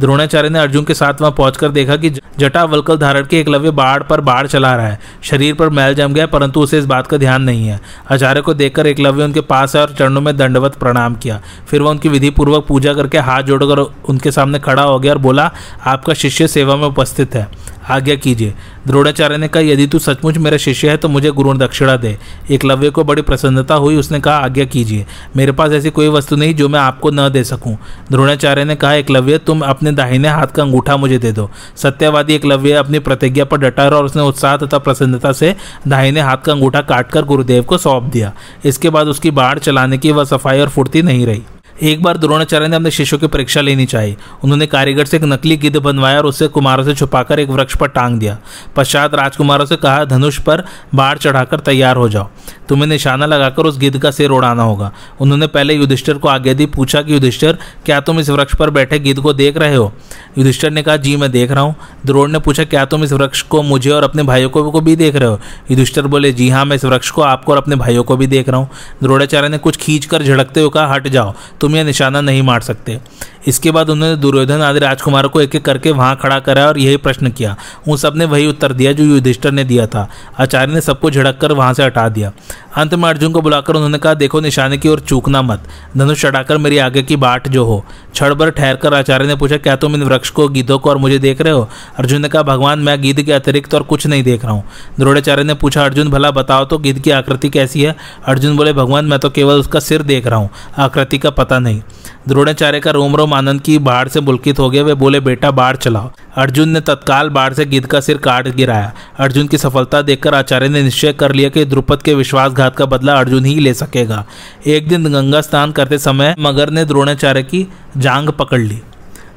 द्रोणाचार्य ने अर्जुन के साथ वहाँ पहुंचकर देखा कि जटा वलकल धारण के एकलव्य बाढ़ पर बाढ़ चला रहा है। शरीर पर मैल जम गया, परंतु उसे इस बात का ध्यान नहीं है। आचार्य को देखकर एकलव्य उनके पास है और चरणों में दंडवत प्रणाम किया। फिर वह उनकी विधि पूर्वक पूजा करके हाथ जोड़कर उनके सामने खड़ा हो गया और बोला, आपका शिष्य सेवा में उपस्थित है। आज्ञा कीजिए। द्रोणाचार्य ने कहा, यदि तू सचमुच मेरा शिष्य है तो मुझे गुरु दक्षिणा दे। एकलव्य को बड़ी प्रसन्नता हुई, उसने कहा, आज्ञा कीजिए। मेरे पास ऐसी कोई वस्तु नहीं जो मैं आपको न दे सकूँ द्रोणाचार्य ने कहा एकलव्य तुम अपने दाहिने हाथ का अंगूठा मुझे दे दो। सत्यवादी एकलव्य अपनी प्रतिज्ञा पर डटा रहा और उसने उत्साह तथा प्रसन्नता से दाहिने हाथ का अंगूठा काटकर गुरुदेव को सौंप दिया। इसके बाद उसकी बाढ़ चलाने की वह सफ़ाई और फुर्ती नहीं रही। एक बार द्रोणाचार्य ने अपने शिष्यों की परीक्षा लेनी चाहिए। उन्होंने कारीगर से एक नकली गिद्ध बनवाया और उसे कुमारों से छुपाकर एक वृक्ष पर टांग दिया। पश्चात राजकुमारों से कहा धनुष पर बाढ़ चढ़ाकर तैयार हो जाओ। तुम्हें निशाना लगाकर उस गिद्ध का सिर उड़ाना होगा। उन्होंने पहले युधिष्ठर को आज्ञा दी पूछा कि युधिष्ठर क्या तुम इस वृक्ष पर बैठे गिद्ध को देख रहे हो? युधिष्ठर ने कहा जी मैं देख रहा हूँ। द्रोण ने पूछा क्या तुम इस वृक्ष को मुझे और अपने भाइयों को, को भी देख रहे हो? युधिष्ठर बोले जी हाँ मैं इस वृक्ष को आपको और अपने भाइयों को भी देख रहा हूँ। द्रोणाचार्य ने कुछ खींच कर झड़कते हुए कहा हट जाओ। तुम यह निशाना नहीं मार सकते। इसके बाद उन्होंने दुर्योधन आदि राजकुमारों को एक एक करके वहाँ खड़ा कराया और यही प्रश्न किया। उन सबने वही उत्तर दिया जो युधिष्ठर ने दिया था। आचार्य ने सबको झड़क कर वहाँ से हटा दिया। अंत में अर्जुन को बुलाकर उन्होंने कहा, देखो निशाने की ओर चूकना मत। धनुष चढ़ाकर मेरी आगे की बाट जो हो। छड़ भर ठहर कर आचार्य ने पूछा, क्या तुम इन वृक्ष को गीधों को और मुझे देख रहे हो? अर्जुन ने कहा, भगवान, मैं गीध के अतिरिक्त और कुछ नहीं देख रहा हूँ। द्रोणाचार्य ने पूछा, अर्जुन, भला बताओ तो गिद्ध की आकृति कैसी है? अर्जुन बोले, भगवान, मैं तो केवल उसका सिर देख रहा हूँ। आकृति का पता नहीं। द्रोणाचार्य का रोम रोम आनंद की बाढ़ से बुलकित हो गया। वे बोले, बेटा, बाढ़ चलाओ। अर्जुन ने तत्काल बाढ़ से गिद्ध का सिर काट गिराया। अर्जुन की सफलता देखकर आचार्य ने निश्चय कर लिया कि द्रुपद के विश्वासघात का बदला अर्जुन ही ले सकेगा। एक दिन गंगा स्नान करते समय मगर ने द्रोणाचार्य की जांग पकड़ ली।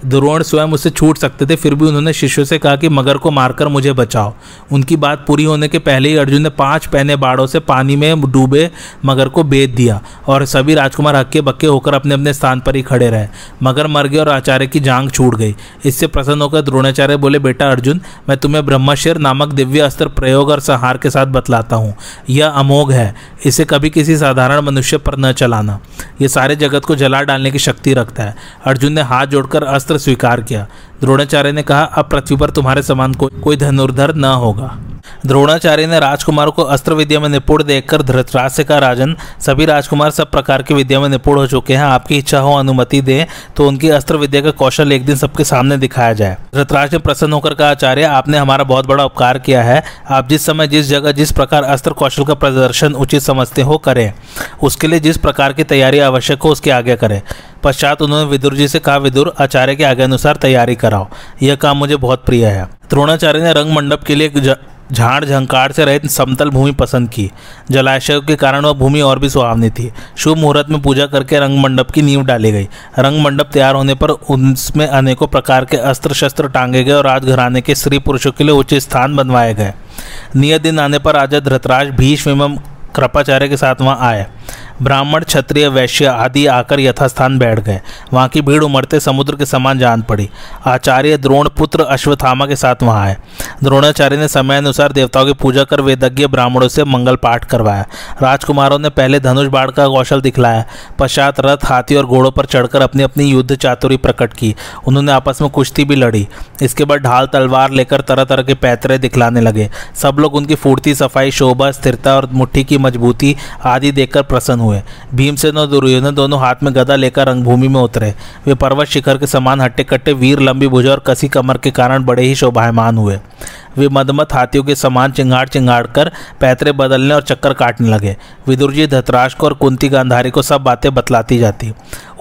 द्रोण स्वयं उससे छूट सकते थे, फिर भी उन्होंने शिष्यों से कहा कि मगर को मारकर मुझे बचाओ। उनकी बात पूरी होने के पहले ही अर्जुन ने पाँच पहने बाड़ों से पानी में डूबे मगर को बेच दिया और सभी राजकुमार हक्के बक्के होकर अपने अपने स्थान पर ही खड़े रहे। मगर मर गए और आचार्य की जांग छूट गई। इससे प्रसन्न होकर द्रोणाचार्य बोले, बेटा अर्जुन, मैं तुम्हें ब्रह्मशिर नामक दिव्य अस्त्र प्रयोग और संहार के साथ बतलाता हूँ। यह अमोघ है। इसे कभी किसी साधारण मनुष्य पर न चलाना। यह सारे जगत को जला डालने की शक्ति रखता है। अर्जुन ने हाथ जोड़कर अस्त्र अस्त्र स्वीकार किया। द्रोणाचार्य ने कहा अब पृथ्वी पर तुम्हारे समान को, कोई धनुर्धर न होगा। द्रोणाचार्य ने राजकुमारों को अस्त्र विद्या में निपुण देखकर धृतराज से कहा राजन सभी राजकुमार सब प्रकार की विद्या में निपुण हो चुके हैं। आपकी इच्छा हो अनुमति दें तो उनकी अस्त्र विद्या का कौशल एक दिन सबके सामने दिखाया जाए। धृतराज ने प्रसन्न होकर कहा आचार्य आपने हमारा बहुत बड़ा उपकार किया है। आप जिस समय जिस जगह जिस प्रकार अस्त्र कौशल का प्रदर्शन उचित समझते हो करें। उसके लिए जिस प्रकार की तैयारी आवश्यक हो उसकी आज्ञा करें। पश्चात उन्होंने विदुर जी से कहा, विदुर, आचार्य के आगे अनुसार तैयारी कराओ। यह काम मुझे बहुत प्रिय है। द्रोणाचार्य ने रंग मंडप के लिए झाड़ झंकार से रहित समतल भूमि पसंद की। जलाशयों के कारण वह भूमि और भी सुहावनी थी। शुभ मुहूर्त में पूजा करके रंग मंडप की नींव डाली गई। रंग मंडप तैयार होने पर उसमें अनेकों प्रकार के अस्त्र शस्त्र टांगे गए और राजघराने के स्त्री पुरुषों के लिए उच्च स्थान बनवाए गए। नियत दिन आने पर राजा धृतराज भीष्म एवं कृपाचार्य के साथ वहाँ आए। ब्राह्मण, क्षत्रिय, वैश्य आदि आकर यथास्थान बैठ गए। वहाँ की भीड़ उमड़ते समुद्र के समान जान पड़ी। आचार्य द्रोण पुत्र अश्वत्थामा के साथ वहाँ आए। द्रोणाचार्य ने समय अनुसार देवताओं की पूजा कर वेदज्ञ ब्राह्मणों से मंगल पाठ करवाया। राजकुमारों ने पहले धनुष बाढ़ का कौशल दिखलाया। पश्चात रथ, हाथी और घोड़ों पर चढ़कर अपनी अपनी युद्ध चातुरी प्रकट की। उन्होंने आपस में कुश्ती भी लड़ी। इसके बाद ढाल, तलवार लेकर तरह तरह के पैतरे दिखलाने लगे। सब लोग उनकी फूर्ति, सफ़ाई, शोभा, स्थिरता और मुट्ठी की मजबूती आदि देखकर प्रसन्न हुए। भीमसेन और दुर्योधन दोनों हाथ में गदा लेकर रंगभूमि में उतरे। वे पर्वत शिखर के समान हट्टे कट्टे, वीर लंबी भुजा और कसी कमर के कारण बड़े ही शोभायमान हुए। वे मदमत हाथियों के समान चिंगाड़ चिंगाड़ कर पैतरे बदलने और चक्कर काटने लगे। विदुर जी धतराज को और कुंती गांधारी को सब बातें बतलाती जाती।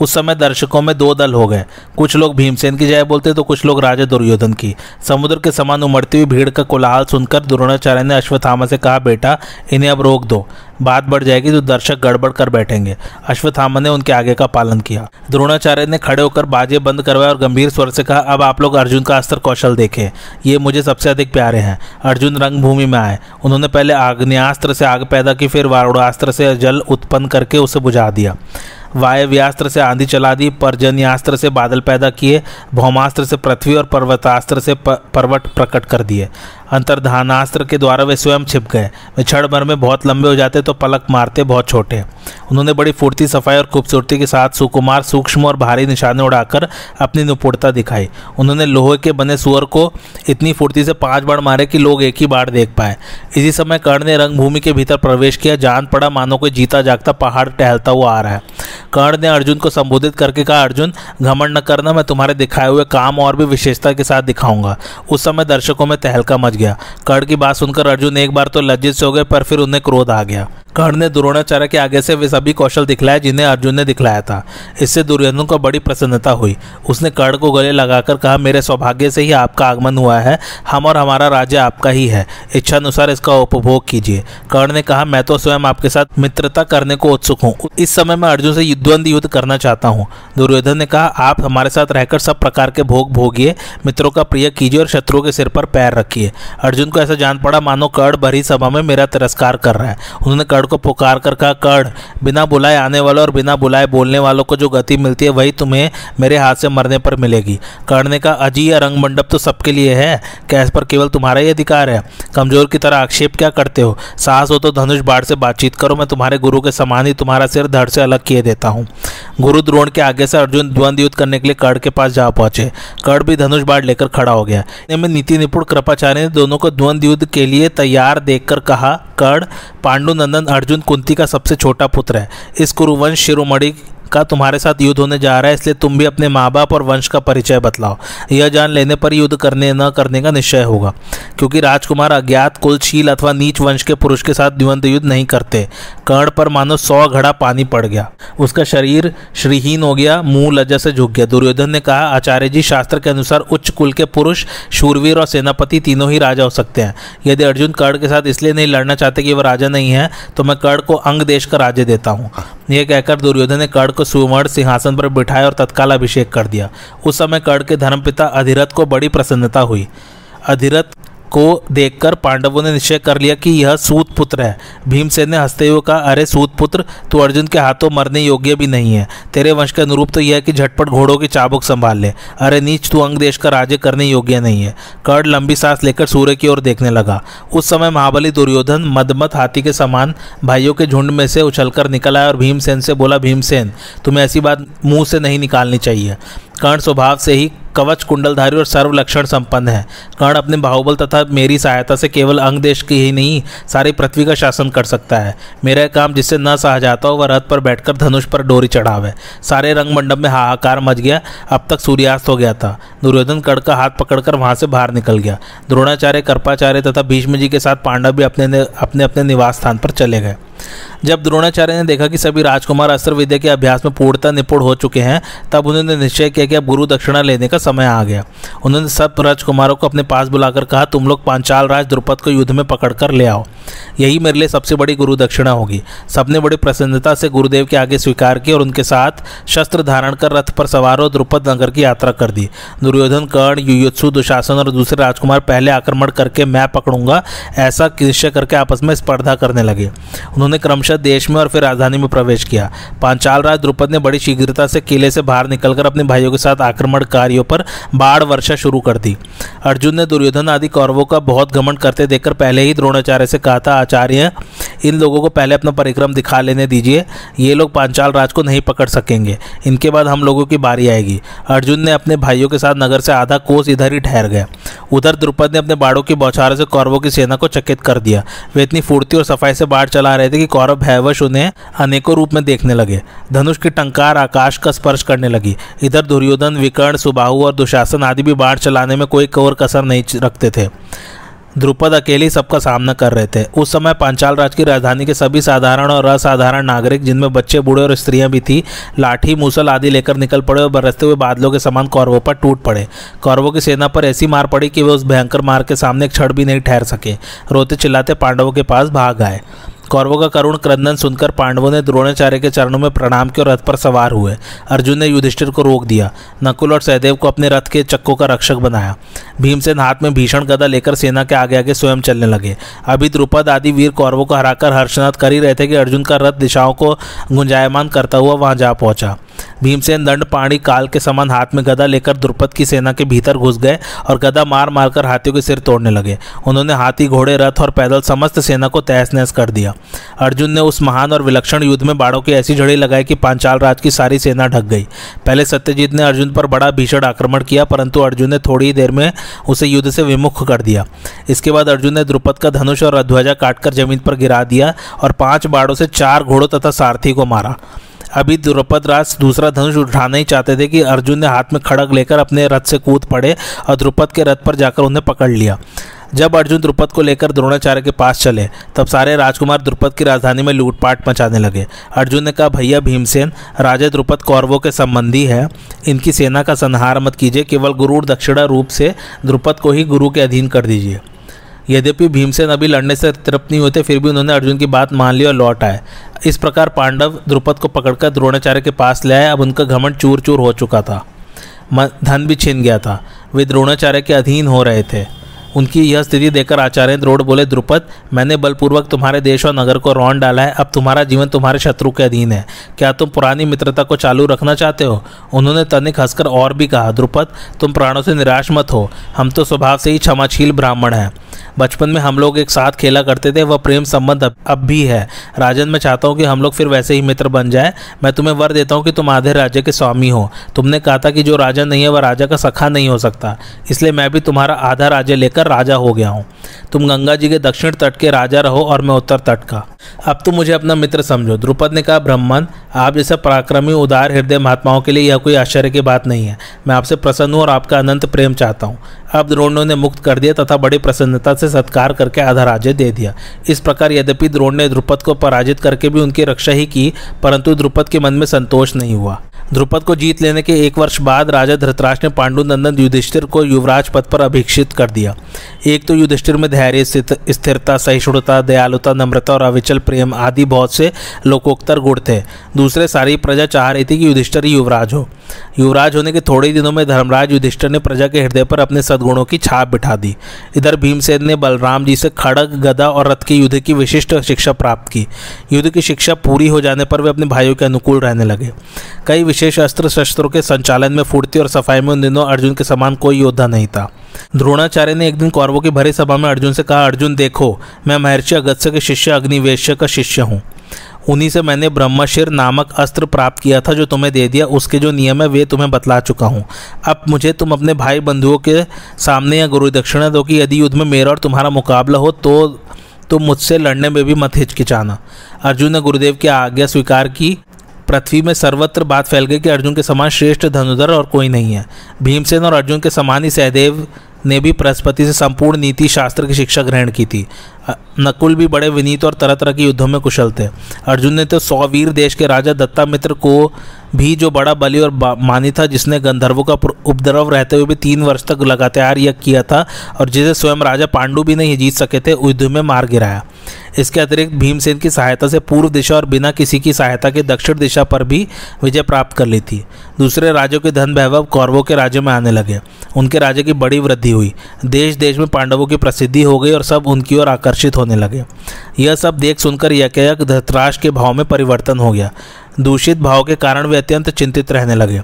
उस समय दर्शकों में दो दल हो गए। कुछ लोग भीमसेन की जय बोलते तो कुछ लोग राजा दुर्योधन की। समुद्र के समान उमड़ती हुई भीड़ का कोलाहल सुनकर द्रोणाचार्य ने अश्वत्थामा से कहा, बेटा, इन्हें अब रोक दो। बात बढ़ जाएगी तो दर्शक गड़बड़ कर बैठेंगे। अश्वत्थामा ने उनके आगे का पालन किया। द्रोणाचार्य ने खड़े होकर बाजे बंद करवाए और गंभीर स्वर से कहा, अब आप लोग अर्जुन का अस्त्र कौशल देखें। ये मुझे सबसे अधिक प्यारे हैं। अर्जुन रंगभूमि में आए। उन्होंने पहले आग्नेयास्त्र से आग पैदा की, फिर वारुणास्त्र से जल उत्पन्न करके उसे बुझा दिया। वायव्यास्त्र से आंधी चला दी, पर्जन्यास्त्र से बादल पैदा किए, भौमास्त्र से पृथ्वी और पर्वतास्त्र से पर्वत प्रकट कर दिए। अंतर्धानास्त्र के द्वारा वे स्वयं छिप गए। वे क्षण भर में बहुत लंबे हो जाते तो पलक मारते बहुत छोटे। उन्होंने बड़ी फुर्ती, सफ़ाई और खूबसूरती के साथ सुकुमार सूक्ष्म और भारी निशाने उड़ाकर अपनी निपुणता दिखाई। उन्होंने लोहे के बने सुअर को इतनी फुर्ती से पाँच बार मारे कि लोग एक ही बार देख पाए। इसी समय कर्ण ने रंगभूमि के भीतर प्रवेश किया। जान पड़ा मानो कोई जीता जागता पहाड़ टहलता हुआ आ रहा है। कर्ण ने अर्जुन को संबोधित करके कहा, अर्जुन, घमंड न करना, मैं तुम्हारे दिखाए हुए काम और भी विशेषता के साथ दिखाऊँगा। उस समय दर्शकों में तहलका मच गया। कर्ण की बात सुनकर अर्जुन एक बार तो लज्जित से हो गए, पर फिर उन्हें क्रोध आ गया। कर्ण ने द्रोणाचार्य के आगे से वे सभी कौशल दिखलाए जिन्हें अर्जुन ने दिखलाया था। इससे दुर्योधन को बड़ी प्रसन्नता हुई। उसने कर्ण को गले लगाकर कहा, मेरे सौभाग्य से ही आपका आगमन हुआ है। हम और हमारा राज्य आपका ही है। इच्छा अनुसार इसका उपभोग कीजिए। कर्ण ने कहा, मैं तो स्वयं आपके साथ मित्रता करने को उत्सुक हूँ। इस समय मैं अर्जुन से द्वंद युद्ध करना चाहता हूँ। दुर्योधन ने कहा, आप हमारे साथ रहकर सब प्रकार के भोग भोगिए, मित्रों का प्रिय कीजिए और शत्रुओं के सिर पर पैर रखिए। अर्जुन को ऐसा जान पड़ा, मानो कर्ण भरी सभा में मेरा तिरस्कार कर रहा है। उन्होंने कर्ण को पुकार कर कहा, कर्ण, बिना बुलाए आने वालों और बिना बुलाए बोलने वालों को जो गति मिलती है, वही तुम्हें मेरे हाथ से मरने पर मिलेगी। कर्ण ने कहा, अजी या रंग मंडप तो सबके लिए है। क्या इस पर केवल तुम्हारा ही अधिकार है। कमज़ोर की तरह आक्षेप क्या करते हो? साहस हो तो धनुष बाढ़ से बातचीत करो, मैं तुम्हारे गुरु के समान ही तुम्हारा सिर धड़ से अलग किए देता हूँ। गुरु द्रोण के आगे से अर्जुन द्वंद युद्ध करने के लिए कर्ण के पास जा पहुँचे। कर्ण भी धनुष बाढ़ लेकर खड़ा हो गया। नीति निपुण कृपाचार्य ने दोनों को द्वंद युद्ध के लिए तैयार देखकर कहा, कर्ण, पांडुनंदन अर्जुन कुंती का सबसे छोटा पुत्र है। इस कुरुवंश शिरोमणि का तुम्हारे साथ युद्ध होने जा रहा है, इसलिए तुम भी अपने माँ बाप और वंश का परिचय बतलाओ। यह जान लेने पर युद्ध करने, न करने का निश्चय होगा, क्योंकि राजकुमार अज्ञात, कुलशील अथवा नीच वंश के पुरुष के साथ द्वंद युद्ध नहीं करते। कर्ण पर मानो सौ घड़ा पानी पड़ गया। उसका शरीर श्रीहीन हो गया, मुँह लज्जा से झुक गया। दुर्योधन ने कहा, आचार्य जी, शास्त्र के अनुसार उच्च कुल के पुरुष, शूरवीर और सेनापति तीनों ही राजा हो सकते हैं। यदि अर्जुन कर्ण के साथ इसलिए नहीं लड़ना चाहते कि वह राजा नहीं है तो मैं कर्ण को अंग देश का राज्य देता हूँ। यह कहकर दुर्योधन ने कर्ण को सुवर्ण सिंहासन पर बिठाया और तत्काल अभिषेक कर दिया। उस समय कर्ण के धर्मपिता अधिरथ को बड़ी प्रसन्नता हुई। अधिरथ को देखकर पांडवों ने निश्चय कर लिया कि यह सूत पुत्र है। भीमसेन ने हँसते हुए कहा, अरे सूत पुत्र, तू अर्जुन के हाथों मरने योग्य भी नहीं है। तेरे वंश के अनुरूप तो यह है कि झटपट घोड़ों की चाबुक संभाल ले। अरे नीच, तू अंग देश का राज्य करने योग्य नहीं है। कर्ण लंबी सांस लेकर सूर्य की ओर देखने लगा। उस समय महाबली दुर्योधन मदमत हाथी के समान भाइयों के झुंड में से उछलकर निकल आया और भीमसेन से बोला, भीमसेन, तुम्हें ऐसी बात मुँह से नहीं निकालनी चाहिए। कर्ण स्वभाव से ही कवच, कुंडलधारी और सर्व लक्षण संपन्न है। कर्ण अपने बाहुबल तथा मेरी सहायता से केवल अंग देश की ही नहीं, सारी पृथ्वी का शासन कर सकता है। मेरा काम जिससे न सहा जाता हो, वह रथ पर बैठकर धनुष पर डोरी चढ़ावे। सारे रंग मंडप में हाहाकार मच गया। अब तक सूर्यास्त हो गया था। दुर्योधन कर्ण का हाथ पकड़कर वहाँ से बाहर निकल गया। द्रोणाचार्य कृपाचार्य तथा भीष्म जी के साथ पांडव भी अपने अपने अपने निवास स्थान पर चले गए। जब द्रोणाचार्य ने देखा कि सभी राजकुमार अस्त्र विद्या के अभ्यास में पूर्णता निपुण हो चुके हैं, तब उन्होंने निश्चय किया कि अब गुरु दक्षिणा लेने का समय आ गया। उन्होंने सब राजकुमारों को अपने पास बुलाकर कहा, तुम लोग पांचाल राज द्रुपद को युद्ध में पकड़कर ले आओ। यही मेरे लिए सबसे बड़ी गुरु दक्षिणा होगी। सबने बड़ी प्रसन्नता से गुरुदेव के आगे स्वीकार किया और उनके साथ शस्त्र धारण कर रथ पर सवार और द्रुपद नगर की यात्रा कर दी। दुर्योधन, कर्ण, युयुत्सु, दुशासन और दूसरे राजकुमार पहले आक्रमण करके मैं पकड़ूँगा, ऐसा निश्चय करके आपस में स्पर्धा करने लगे। उन्होंने क्रमशः देश में और फिर राजधानी में प्रवेश किया। पांचाल राज द्रुपद ने बड़ी शीघ्रता से किले से बाहर निकलकर अपने भाइयों के साथ आक्रमण आक्रमणकारियों पर बाढ़ वर्षा शुरू कर दी। अर्जुन ने दुर्योधन आदि कौरवों का बहुत घमन करते देखकर पहले ही द्रोणाचार्य से कहा था, आचार्य, इन लोगों को पहले अपना परिक्रम दिखा लेने दीजिए। ये लोग पांचाल राज को नहीं पकड़ सकेंगे। इनके बाद हम लोगों की बारी आएगी। अर्जुन ने अपने भाइयों के साथ नगर से आधा कोस इधर ही ठहर गए उधर द्रुपद ने अपने बाड़ों की बौछारों से कौरवों की सेना को चकित कर दिया। वे इतनी फुर्ती और सफ़ाई से बाढ़ चला रहे थे कि कौरव भयवश उन्हें अनेकों रूप में देखने लगे। धनुष की टंकार आकाश का स्पर्श करने लगी। इधर दुर्योधन, विकर्ण, सुबाहु और दुशासन आदि भी बाढ़ चलाने में कोई कौर कसर नहीं रखते थे। द्रुपद अकेले सबका सामना कर रहे थे। उस समय पांचाल राज की राजधानी के सभी साधारण और असाधारण नागरिक, जिनमें बच्चे, बूढ़े और स्त्रियाँ भी थी, लाठी, मूसल आदि लेकर निकल पड़े और बरसते हुए बादलों के समान कौरवों पर टूट पड़े। कौरवों की सेना पर ऐसी मार पड़ी कि वे उस भयंकर मार के सामने एक क्षण भी नहीं ठहर सके। रोते चिल्लाते पांडवों के पास भाग आए। कौरवों का करुण क्रंदन सुनकर पांडवों ने द्रोणाचार्य के चरणों में प्रणाम के और रथ पर सवार हुए। अर्जुन ने युधिष्ठिर को रोक दिया। नकुल और सहदेव को अपने रथ के चक्कों का रक्षक बनाया। भीमसेन हाथ में भीषण गदा लेकर सेना के आगे आगे स्वयं चलने लगे। अभी द्रुपद आदि वीर कौरवों को हराकर हर्षनाथ कर ही रहे थे कि अर्जुन का रथ दिशाओं को गुंजायमान करता हुआ वहाँ जा पहुँचा। भीमसेन दंड पाणी काल के समान हाथ में गदा लेकर द्रुपद की सेना के भीतर घुस गए और गदा मार मारकर हाथियों के सिर तोड़ने लगे। उन्होंने हाथी, घोड़े, रथ और पैदल समस्त सेना को तहस नहस कर दिया। अर्जुन ने उस महान और विलक्षण युद्ध में बाड़ों की ऐसी झड़ी लगाई कि पांचाल राज की सारी सेना ढक गई। पहले सत्यजीत ने अर्जुन पर बड़ा भीषण आक्रमण किया, परंतु अर्जुन ने थोड़ी ही देर में उसे युद्ध से विमुख कर दिया। इसके बाद अर्जुन ने द्रुपद का धनुष और ध्वजा काटकर ज़मीन पर गिरा दिया और पाँच बाड़ों से चार घोड़ों तथा सारथी को मारा। अभी द्रुपद राज दूसरा धनुष उठाना ही चाहते थे कि अर्जुन ने हाथ में खड़ग लेकर अपने रथ से कूद पड़े और द्रुपद के रथ पर जाकर उन्हें पकड़ लिया। जब अर्जुन द्रुपद को लेकर द्रोणाचार्य के पास चले, तब सारे राजकुमार द्रुपद की राजधानी में लूटपाट मचाने लगे। अर्जुन ने कहा, भैया भीमसेन, राजा द्रुपद कौरवों के संबंधी है। इनकी सेना का संहार मत कीजिए, केवल गुरु दक्षिणा रूप से द्रुपद को ही गुरु के अधीन कर दीजिए। यद्यपि भीमसेन अभी लड़ने से तृप्त नहीं होते, फिर भी उन्होंने अर्जुन की बात मान ली और लौट आए। इस प्रकार पांडव द्रुपद को पकड़कर द्रोणाचार्य के पास ले आए। अब उनका घमंड चूर चूर हो चुका था। धन भी छिन गया था। वे द्रोणाचार्य के अधीन हो रहे थे। उनकी यह स्थिति देखकर आचार्य द्रोड़ बोले द्रुपद मैंने बलपूर्वक तुम्हारे देश और नगर को रौन डाला है। अब तुम्हारा जीवन तुम्हारे शत्रु के अधीन है। क्या तुम पुरानी मित्रता को चालू रखना चाहते हो? उन्होंने तनिक हंसकर और भी कहा द्रुपद तुम प्राणों से निराश मत हो। हम तो स्वभाव से ही क्षमाशील ब्राह्मण हैं। बचपन में हम लोग एक साथ खेला करते थे वह प्रेम संबंध अब, भी है। राजन मैं चाहता हूँ कि हम लोग फिर वैसे ही मित्र बन जाए। मैं तुम्हें वर देता हूँ कि तुम आधे राज्य के स्वामी हो। तुमने कहा था कि जो राजा नहीं है वह राजा का सखा नहीं हो सकता। इसलिए मैं भी तुम्हारा आधा राज्य लेकर राजा हो गया हूँ। तुम गंगा जी के दक्षिण तट के राजा रहो और मैं उत्तर तट का। अब तुम मुझे अपना मित्र समझो। द्रुपद ने कहा ब्रह्मन आप जैसे पराक्रमी, उदार हृदय महात्माओं के लिए यह कोई आश्चर्य की बात नहीं है। मैं आपसे प्रसन्न हूँ और आपका अनंत प्रेम चाहता हूँ। अब द्रोणों ने मुक्त कर दिया तथा बड़ी प्रसन्नता से सत्कार करके आधा राज्य दे दिया। इस प्रकार यद्यपि द्रोण ने द्रुपद को पराजित करके भी उनकी रक्षा ही की, परंतु द्रुपद के मन में संतोष नहीं हुआ। द्रुपद को जीत लेने के एक वर्ष बाद राजा धृतराज ने पांडु नंदन युधिष्ठिर को युवराज पद पर अभिषित कर दिया। एक तो युधिष्ठिर में धैर्य स्थिरता, सहिष्णुता, दयालुता, नम्रता और अविचल प्रेम आदि बहुत से लोकोत्तर गुण थे। दूसरे सारी प्रजा चाह रही थी कि युधिष्ठिर युवराज हो। युवराज होने के थोड़े दिनों में धर्मराज युधिष्ठिर ने प्रजा के हृदय पर अपने सद्गुणों की छाप बिठा दी। इधर भीमसेन ने बलराम जी से खड़ग, गदा और रथ के युद्ध की विशिष्ट शिक्षा प्राप्त की। युद्ध की शिक्षा पूरी हो जाने पर वे अपने भाइयों के अनुकूल रहने लगे। कई विशेष अस्त्र शस्त्रों के संचालन में फूर्ति और सफ़ाई में उन दिनों अर्जुन के समान कोई योद्धा नहीं था। द्रोणाचार्य ने एक दिन कौरवों की भरी सभा में अर्जुन से कहा, अर्जुन, देखो, मैं महर्षि अगत्य के शिष्य अग्निवेश्य का शिष्य हूँ। उन्हीं से मैंने ब्रह्मशिर नामक अस्त्र प्राप्त किया था जो तुम्हें दे दिया। उसके जो नियम है, वे तुम्हें बतला चुका हूँ। अब मुझे तुम अपने भाई बंधुओं के सामने या गुरु दक्षिणा दो कि यदि युद्ध में मेरा और तुम्हारा मुकाबला हो तो तुम मुझसे लड़ने में भी मत हिचकिचाना। अर्जुन ने गुरुदेव की आज्ञा स्वीकार की। पृथ्वी में सर्वत्र बात फैल गई कि अर्जुन के समान श्रेष्ठ धनुधर और कोई नहीं है। भीमसेन और अर्जुन के समान ही सहदेव ने भी बृहस्पति से संपूर्ण नीति शास्त्र की शिक्षा ग्रहण की थी। नकुल भी बड़े विनीत और तरह तरह के युद्धों में कुशल थे। अर्जुन ने तो सौ वीर देश के राजा दत्तामित्र को भी जो बड़ा बलि और मानी था, जिसने गंधर्वों का उपद्रव रहते हुए भी तीन वर्ष तक लगातार यह किया था, और जिसे स्वयं राजा पांडु भी नहीं जीत सके थे, युद्ध में मार गिराया। इसके अतिरिक्त भीमसेन की सहायता से पूर्व दिशा और बिना किसी की सहायता के दक्षिण दिशा पर भी विजय प्राप्त कर ली थी। दूसरे राज्यों के धन वैभव कौरवों के राज्यों में आने लगे। उनके राज्य की बड़ी वृद्धि हुई। देश देश में पांडवों की प्रसिद्धि हो गई और सब उनकी ओर आकर्षित होने लगे। यह सब देख सुनकर यकयक धृतराज के भाव में परिवर्तन हो गया। दूषित भाव के कारण वे अत्यंत चिंतित रहने लगे।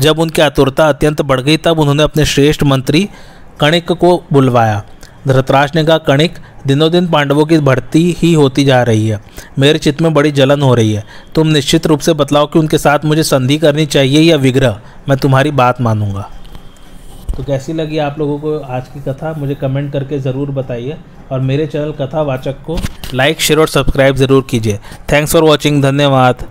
जब उनकी आतुरता अत्यंत बढ़ गई, तब उन्होंने अपने श्रेष्ठ मंत्री कणिक को बुलवाया। धृतराज ने कहा, कणिक दिनों दिन पांडवों की बढ़ती ही होती जा रही है। मेरे चित्त में बड़ी जलन हो रही है। तुम निश्चित रूप से बतलाओ कि उनके साथ मुझे संधि करनी चाहिए या विग्रह? मैं तुम्हारी बात मानूँगा। तो कैसी लगी आप लोगों को आज की कथा? मुझे कमेंट करके ज़रूर बताइए। और मेरे चैनल कथावाचक को लाइक, शेयर और सब्सक्राइब ज़रूर कीजिए। Thanks for watching. धन्यवाद।